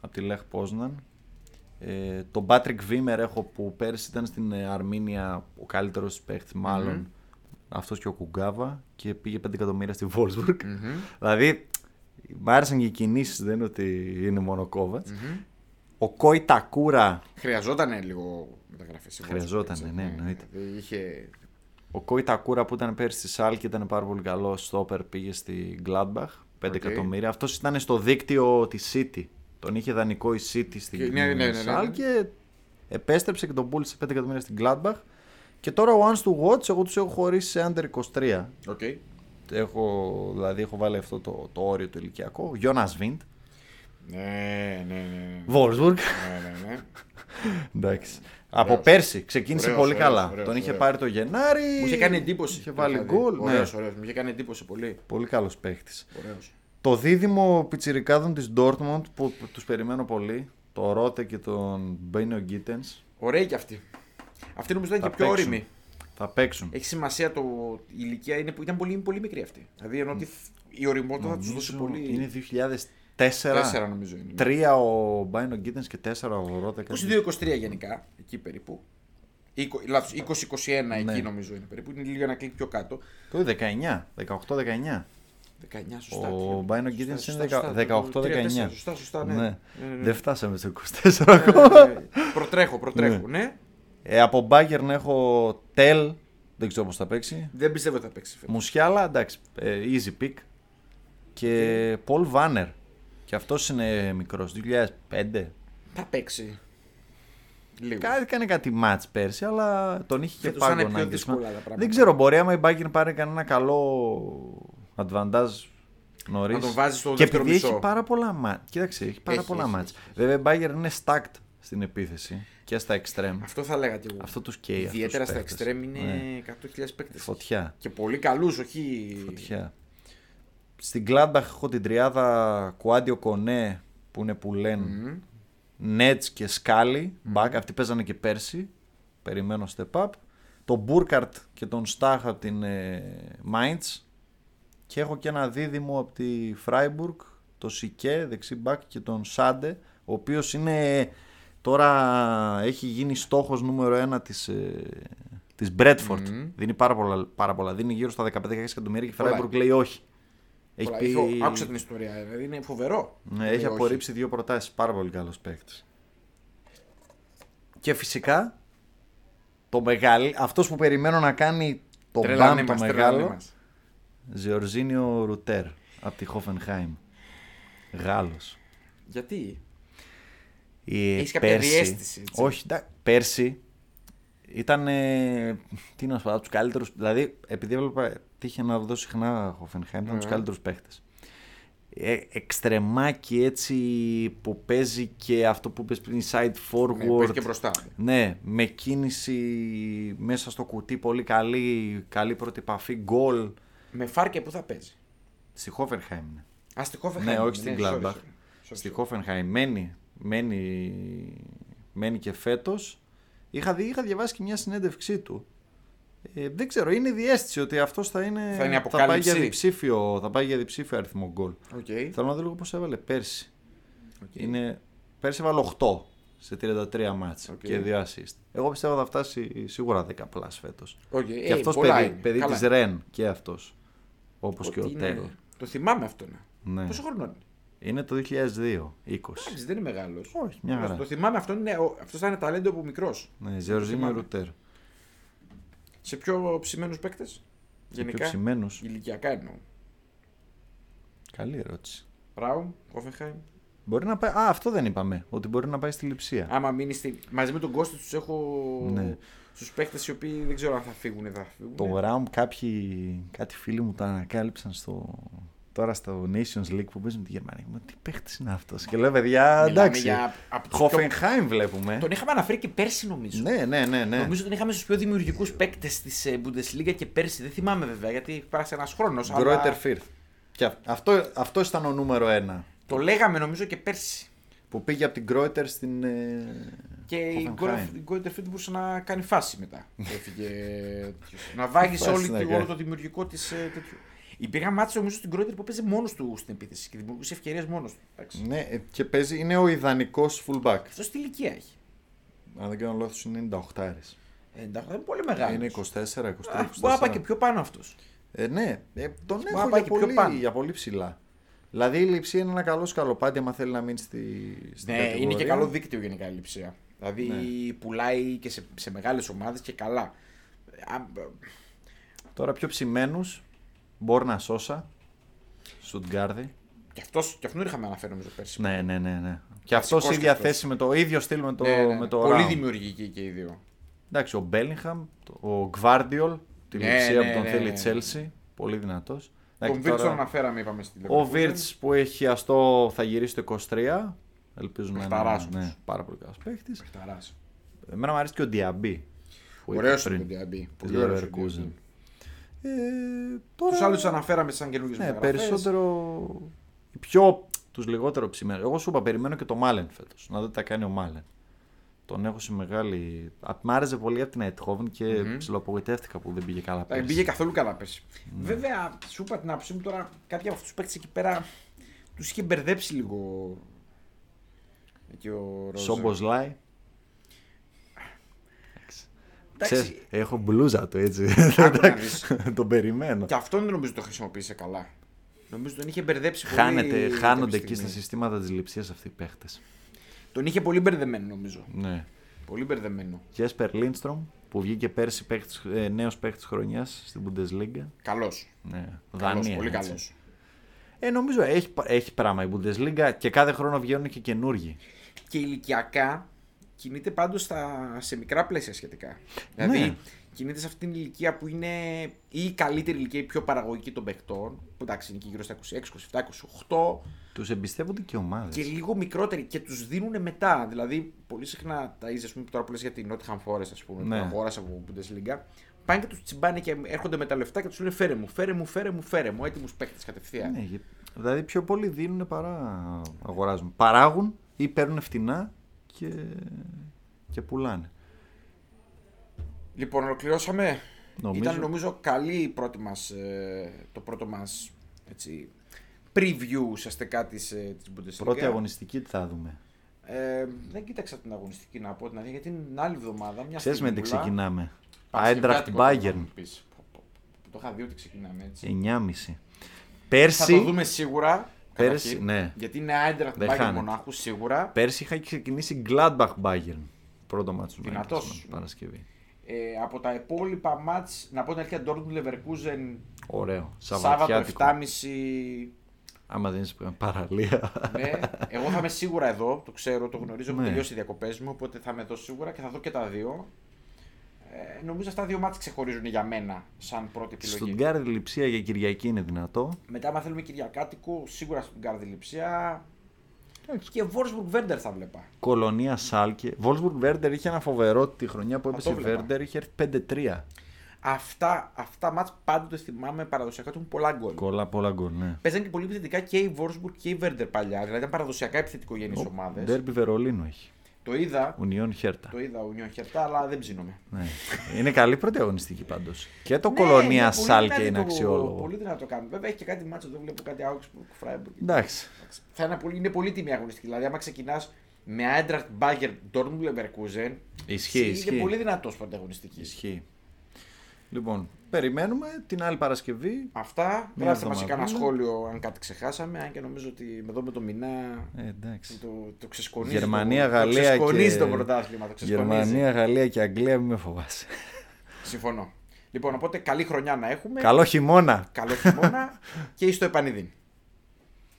από τη Λεχ Πόσναν. Ε, τον Πάτρικ Βίμερ έχω που πέρσι ήταν στην ε, Αρμίνια ο καλύτερος παίχτης μάλλον. Αυτός και ο Οκουγκάβα και πήγε 5 εκατομμύρια στη Wolfsburg. Δηλαδή μ' άρεσαν και οι κινήσεις δεν είναι ότι είναι μόνο Κόβατς. Ο Κο Ιτακούρα Χρειαζόταν λίγο μεταγραφές. Χρειαζότανε, ναι, εννοείται. Δηλαδή είχε. Ο Κο Ιτακούρα που ήταν πέρσι στη Σάλκε και ήταν πάρα πολύ καλό στόπερ πήγε στη Gladbach. 5 Οκ. εκατομμύρια. Αυτός ήταν στο δίκτυο της City. Τον είχε δανεικό η City στη Και- ναι, ναι, ναι, ναι, ναι. Σάλκε και επέστρεψε και τον πούλησε 5 εκατομμύρια στην Gladbach. Και τώρα ο Ones to Watch, εγώ τους έχω χωρίσει σε under 23. Οκ. Έχω, δηλαδή έχω βάλει αυτό το, το όριο το ηλικιακό. Γιόνας Βιντ, Ναι, ναι, ναι. Wolfsburg. ναι, ναι, ναι. Εντάξει. Από Ωραίος. πέρσι ξεκίνησε Ωραίος, πολύ ωραίος, καλά. ωραίος, τον είχε ωραίος. πάρει το Γενάρη. Μου είχε κάνει εντύπωση. Είχε βάλει δηλαδή. γκολ. Ναι. Ωραίος, ωραίος. Μου είχε κάνει εντύπωση πολύ. Πολύ καλός παίχτης. Ωραίος. Το δίδυμο πιτσιρικάδων της Dortmund που, που τους περιμένω πολύ, το Ρότε και τον Μπένιο Γκίτενς, Ωραίοι κι αυτοί. Αυτή νομίζω ήταν Θα και πιο παίξουν. όρημη. θα παίξουν. Έχει σημασία το. Η ηλικία είναι, που ήταν πολύ, πολύ μικρή αυτή. Δηλαδή ενώ ότι η οριμότητα θα τους δώσει Νομίζω πολύ. Είναι 2004. Τέσσερα νομίζω είναι. Τρία ο Μπάινο Γκίτενς και τέσσερα ο Ρότε. κάτι. 22-23 γενικά, εκεί περίπου. Είκο- Λάθος, 20-21 Ναι. εκεί νομίζω είναι περίπου. Είναι λίγο ένα κλικ πιο κάτω. Το 19, 18-19. 19 σωστά. Ο τι- Μπάινο σωστά, Γκίτενς σωστά, είναι σωστά, 18-19. Σωστά, σωστά, ναι. Ναι. Ναι, ναι, ναι. Δεν φτάσαμε στο 24 ακόμα. Ε, Προτρέχω, προτρέχω, ναι. Ε, από Bayern έχω Τελ, Δεν ξέρω πώς θα παίξει. Δεν πιστεύω ότι θα παίξει φέτος. Μουσιάλα, εντάξει, ε, easy pick. Και Πολ Βάνερ. Και αυτός είναι μικρός, 2005. Θα παίξει. Λίγο. Κάτι έκανε κάτι match πέρσι, αλλά τον είχε και Φέτος θα είναι πάγκο πιο να δύσκολα τα αγγίσουμε. πράγματα. Δεν ξέρω, μπορεί άμα η Bayern πάρει κανένα καλό advantage νωρίς. Να τον βάζει στο και δεύτερο επειδή μισό. έχει πάρα πολλά μάτς. Κοίταξε, έχει πάρα Έχει, πολλά έχει, μάτς. έχει, έχει. Βέβαια η Bayern είναι stacked στην επίθεση και στα extreme. Αυτό θα λέγα και εγώ. Αυτό τους καίει. Ιδιαίτερα αυτούς στα τους παίκτες. extreme είναι Ναι. 100.000 παίκτες. Φωτιά. Και πολύ καλούς, όχι... Φωτιά. Στην Gladbach έχω την τριάδα Κουάντιο Κονέ που είναι που λένε Μμμ. Νέτς και Σκάλι. Back, αυτοί παίζανε και πέρσι. Περιμένω step up. Τον Μπούρκαρτ και τον Στάχ από την ε, Mainz. Και έχω και ένα δίδυμο από τη Freiburg. Το Σικέ, δεξί μπακ και τον Σάντε. Ο οποίος είναι τώρα έχει γίνει στόχος νούμερο ένα της, ε, της Bradford. Μμμ. Δίνει πάρα πολλά, πάρα πολλά. Δίνει γύρω στα 15-16 εκατομμύρια και η Πολλά. Freiburg λέει όχι. Έχει, Πολλά. πει... Έχω- Άκουσα την ιστορία, δηλαδή είναι φοβερό. Ναι, Λέει έχει όχι. απορρίψει δύο προτάσεις. Πάρα πολύ καλός παίκτης. Και φυσικά το μεγάλο, αυτός που περιμένω να κάνει το Τρελανέ μπαμ το μας, τρελανέ μεγάλο, μας. Ζεορζίνιο Ρουτέρ από τη Χόφενχάιμ. Γάλλος. Γιατί; Ε, Έχεις κάποια διαίσθηση, έτσι. Όχι, εντά- πέρσι ήταν. τι να σου πω, από τους καλύτερους. Δηλαδή, επειδή έβλεπα. Τύχε να δω συχνά Χόφενχάιμ, ήταν από τους Ναι. καλύτερους παίχτες. Ε, εξτρεμάκι έτσι που παίζει και αυτό που πες πριν side Ναι, που έχει forward. και μπροστά. Ναι, με κίνηση μέσα στο κουτί πολύ καλή, καλή πρώτη επαφή, γκολ. Με Φάρκε που θα παίζει; Στη Χόφενχάιμ είναι. Α, στη Hoffenheim Ναι, είναι, όχι στην sorry, Gladbach. sorry. Sorry, Στη sorry. Χόφενχάιμ μένει, μένει, μένει και φέτος. Είχα, δει, είχα διαβάσει και μια συνέντευξή του. Ε, δεν ξέρω, είναι η διαίσθηση ότι αυτός θα είναι. Θα είναι πάει για αποκάλυψη. διψήφιο, θα πάει για διψήφιο αριθμό γκολ. Οκ. Θέλω να δω λίγο πώς έβαλε πέρσι. Οκ. Είναι, πέρσι έβαλε 8 σε 33 μάτς Οκ. και 2 assist. Εγώ πιστεύω θα φτάσει σίγουρα 10 plus φέτος. Οκ, και ε, αυτός πολλά παιδί, είναι. παιδί Καλά. της Ρεν και αυτός. Όπως και ο Ότι είναι- Τέλ. Το θυμάμαι αυτό. Ναι. Ναι. Πόσο χρόνο είναι; Είναι το 2002, 20. Εντάξει, δεν είναι μεγάλος. Όχι, μια χαρά. Το θυμάμαι αυτό. Είναι, αυτό θα είναι ταλέντο από μικρός. Ναι, Ζορζίνιο θυμάμαι. Ρουτέρ. Σε πιο ψημένους παίκτες. Πιο Γενικά; ψημένους. Ηλικιακά εννοώ. Καλή ερώτηση. Ράουμ, Hoffenheim. Μπορεί να πάει. Α, αυτό δεν είπαμε. Ότι μπορεί να πάει στη λειψία. Άμα μείνει στη... μαζί με τον Κώστα τους έχω Ναι. στου παίκτες οι οποίοι δεν ξέρω αν θα φύγουν ή δεν θα φύγουν. Το Ράουμ κάποιοι, κάτι φίλοι μου το ανακάλυψαν στο, τώρα στο Nations League που παίζουν τη Γερμανία. Μου τι παίχτης είναι αυτός. Και λέω παιδιά, Μιλάμε εντάξει. για από τους πιο- Χόφενχάιμ βλέπουμε. Τον είχαμε αναφέρει και πέρσι νομίζω. Ναι, ναι, ναι. ναι. Νομίζω ότι τον είχαμε στους πιο δημιουργικούς παίκτες της ε, Bundesliga και πέρσι. Δεν θυμάμαι βέβαια γιατί πέρασε ένας χρόνος. Γκρότερ Φίρθ. Και αυ- αυτό, αυτό ήταν ο νούμερο ένα. Το λέγαμε νομίζω και πέρσι. Που πήγε από την Γκρότερ στην. ε, Και η Hoffenheim. Γκρότερ Φίρθ μπορούσε να κάνει φάση μετά. Έφυγε. να βάγει Φάση όλη, να τη- κάνει. όλο το δημιουργικό της. τέτοιο. Υπήρχαν μάτια νομίζω στην Γκρότερ που παίζει μόνος του στην επίθεση και δημιουργούσε ευκαιρίες μόνος του. Εντάξει. Ναι, ε, και παίζει, είναι ο ιδανικός fullback. Αυτός τι ηλικία έχει; Αν δεν κάνω λάθος, είναι 98 άρες. Ε, εντάξει, είναι πολύ μεγάλος. Είναι 24, 23, 24. Μπορεί να πάει και πιο πάνω αυτός. Ε, ναι, ε, τον Μπορεί έχω να πάει για και πιο πολύ, πάνω. για πολύ ψηλά. Δηλαδή η λειψία είναι ένα καλό σκαλοπάτι άμα θέλει να μείνει στη, στην Ναι, είναι κατηγορία. και καλό δίκτυο γενικά η λειψία. Δηλαδή Ναι. πουλάει και σε, σε μεγάλες ομάδες και καλά. Α, Τώρα πιο ψημένους, Μπόρνα Σόσα, Σουτγκάρδη. Και, αυτός, και αυτόν είχαμε αναφέρει νομίζω πέρσι. Ναι, ναι, ναι. ναι. Και Βασικός αυτός και ίδια αυτός. θέση με το ίδιο στυλ με το, Ναι, ναι, ναι. με το Πολύ Round. δημιουργικοί και οι δύο. Εντάξει, ο Μπέλιγχαμ, ο Γκβάρντιολ, τη Ναι, λειψία ναι, που τον ναι, θέλει ναι. η Τσέλσι. Πολύ δυνατός. Τον Βίρτ τον αναφέραμε, είπαμε στην Ο Leverkusen. Βίρτ που έχει αστό θα γυρίσει το 23. Ελπίζουμε να είναι Παιχταράς ναι, όμως. πάρα πολύ καλός παίχτη. Παιχταράς. Εμένα μου αρέσει και ο Διαμπή. που είπε Ωραίος πριν, είναι ο Diaby. της Πολύ ωραίος ο Leverkusen. Diaby. Ε, τώρα... Τους άλλους αναφέραμε σαν καινούργιες Ναι, μεταγραφές. περισσότερο. οι Πιο τους λιγότερο ψημένους. Εγώ σου είπα, περιμένω και το Μάλεν φέτος. Να δω τι θα κάνει ο Μάλεν. Τον έχω σε μεγάλη. Α, Μ' άρεσε πολύ από την Αιτχόβεν και Μμμ. ψιλοαπογοητεύτηκα που δεν πήγε καλά Δεν πέρσι. πήγε καθόλου καλά πέρσι. Βέβαια, σου είπα την άποψή μου τώρα, κάποιοι από αυτούς τους παίκτες εκεί πέρα τους είχε μπερδέψει λίγο. Εκεί ο Ρόζα. Σόμποσλάι. Εντάξει, Ξέρεις, έχω μπλούζα του έτσι. Άκου να δεις. τον περιμένω. Και αυτόν δεν νομίζω το χρησιμοποίησε καλά. Νομίζω τον είχε μπερδέψει πολύ. Χάνεται, κάποια χάνονται εκεί στιγμή. στα συστήματα της λειψίας αυτοί οι παίχτες. Τον είχε πολύ μπερδεμένο νομίζω. Ναι. Πολύ μπερδεμένο. Τζέσπερ Λίνστρομ που βγήκε πέρσι παίκτης, ε, νέος παίκτης χρονιάς στην Bundesliga. Καλός. Ναι, Καλός, Δανία. πολύ έτσι. καλός. Ε, νομίζω έχει, έχει πράγμα η Bundesliga και κάθε χρόνο βγαίνουν και καινούργοι. Και ηλικιακά κινείται πάντως στα, σε μικρά πλαίσια σχετικά. Δηλαδή Ναι. κινείται σε αυτήν την ηλικία που είναι ή η καλύτερη ηλικία, η πιο παραγωγική των παιχτών. Που εντάξει είναι και γύρω στα 26, 27, 28 Τους εμπιστεύονται και ομάδες. και λίγο μικρότεροι και τους δίνουν μετά. Δηλαδή, πολύ συχνά τα είσαι, ας πούμε, τώρα που λες για την Nottingham Forest, ας πούμε, Ναι. που αγόρασε από Bundesliga, πάνε και τους τσιμπάνε και έρχονται με τα λεφτά και τους λένε φέρε μου, φέρε μου, φέρε μου, φέρε μου, έτοιμους παίκτε κατευθείαν. Ναι, γε- δηλαδή πιο πολύ δίνουν παρά αγοράζουν. Παράγουν ή παίρνουν φτηνά και, και πουλάνε. Λοιπόν, ολοκληρώσαμε. Νομίζω. Ήταν νομίζω καλή η πρώτη μας, ε, το πρώτο μας έτσι, preview ουσιαστικά της, ε, της Bundesliga. Πρώτη αγωνιστική τι θα δούμε; Ε, δεν κοίταξα την αγωνιστική να πω την αλήθεια, γιατί την άλλη εβδομάδα μια Ξέρεις με τι στιγμούλα- ξεκινάμε. Παρασκευιάτικο Eintracht το Bayern. μου πεις. Πω, πω, πω. Το είχα δει ότι ξεκινάμε έτσι. 9.30. Θα Πέρσι, το δούμε σίγουρα. Πέρσι, καταρχήν, ναι. Γιατί είναι Eintracht Δεν Bayern χάνεται. Μονάχου σίγουρα. πέρσι είχα ξεκινήσει Gladbach Bayern. Πρώτο μάτσο του Δυνατός. Nagelsmann, Παρασκευή. Ε, από τα υπόλοιπα μάτς, να πω την αλήθεια, Dortmund Leverkusen Ωραίο. Σάββατο Σαββατιάτικο. 7.30 Άμα δεν είσαι παραλία. Ναι, εγώ θα είμαι σίγουρα εδώ, το ξέρω, το γνωρίζω, έχω Ναι. τελειώσει οι διακοπές μου, οπότε θα είμαι εδώ σίγουρα και θα δω και τα δύο. Ε, νομίζω αυτά τα δύο μάτια ξεχωρίζουν για μένα σαν πρώτη επιλογή. Στον Γκάρδι Λιψία για Κυριακή είναι δυνατό. Μετά, άμα θέλουμε Κυριακάτικο, σίγουρα στον Γκάρδι Λιψία. Εντάξει. Και Βόρσμπουργκ Βέρντερ θα βλέπα. Κολονία Σάλκε. Βόλσμπουργκ Βέρντερ είχε ένα φοβερό τη χρονιά που έπεσε το η βλέπα. Βέρντερ, είχε έρθει 5-3. Αυτά, αυτά μάτς πάντοτε θυμάμαι παραδοσιακά του έχουν πολλά γκολ. Κολλά πολλά γκολ, ναι. Παίζαν και πολύ επιθετικά και η Βόρσμπουργκ και η Βέρντερ παλιά. Δηλαδή ήταν παραδοσιακά επιθετικογενείς ομάδες. Ντέρμπι Βερολίνου έχει. Το είδα, Ουνιόν Χέρτα. το είδα ο Νιόν Χερτά, αλλά δεν ψήνομαι. Ναι. είναι καλή πρώτη αγωνιστική πάντως. Και το Ναι, Κολονία είναι πολύ Σάλκε δυνατό- είναι αξιόλογο. Πολύ δυνατό το κάνουμε. Βέβαια έχει και κάτι μάτσο, δεν βλέπω κάτι Augsburg, Freiburg. Εντάξει. Θα είναι πολύ, είναι πολύ τιμή αγωνιστική. Δηλαδή, άμα ξεκινάς με Eintracht Bayern Dortmund Leverkusen, Ισχύει, είναι ισχύει. πολύ δυνατός πρώτη αγωνιστική. Ισχύει. Λοιπόν, περιμένουμε την άλλη Παρασκευή. Αυτά. Μια Γράψτε μας και εβδομαδούλα. κανένα σχόλιο αν κάτι ξεχάσαμε. Αν και νομίζω ότι εδώ με το μηνά Ε, εντάξει. το, το ξεσκονίζει. Γερμανία, το, Γαλλία το ξεσκονίζει και- το πρωτάθλημα. Το ξεσκονίζει. Γερμανία, Γαλλία και Αγγλία, μην με φοβάσαι. Συμφωνώ. Λοιπόν, οπότε καλή χρονιά να έχουμε. Καλό χειμώνα. Καλό χειμώνα και στο επανειδήν.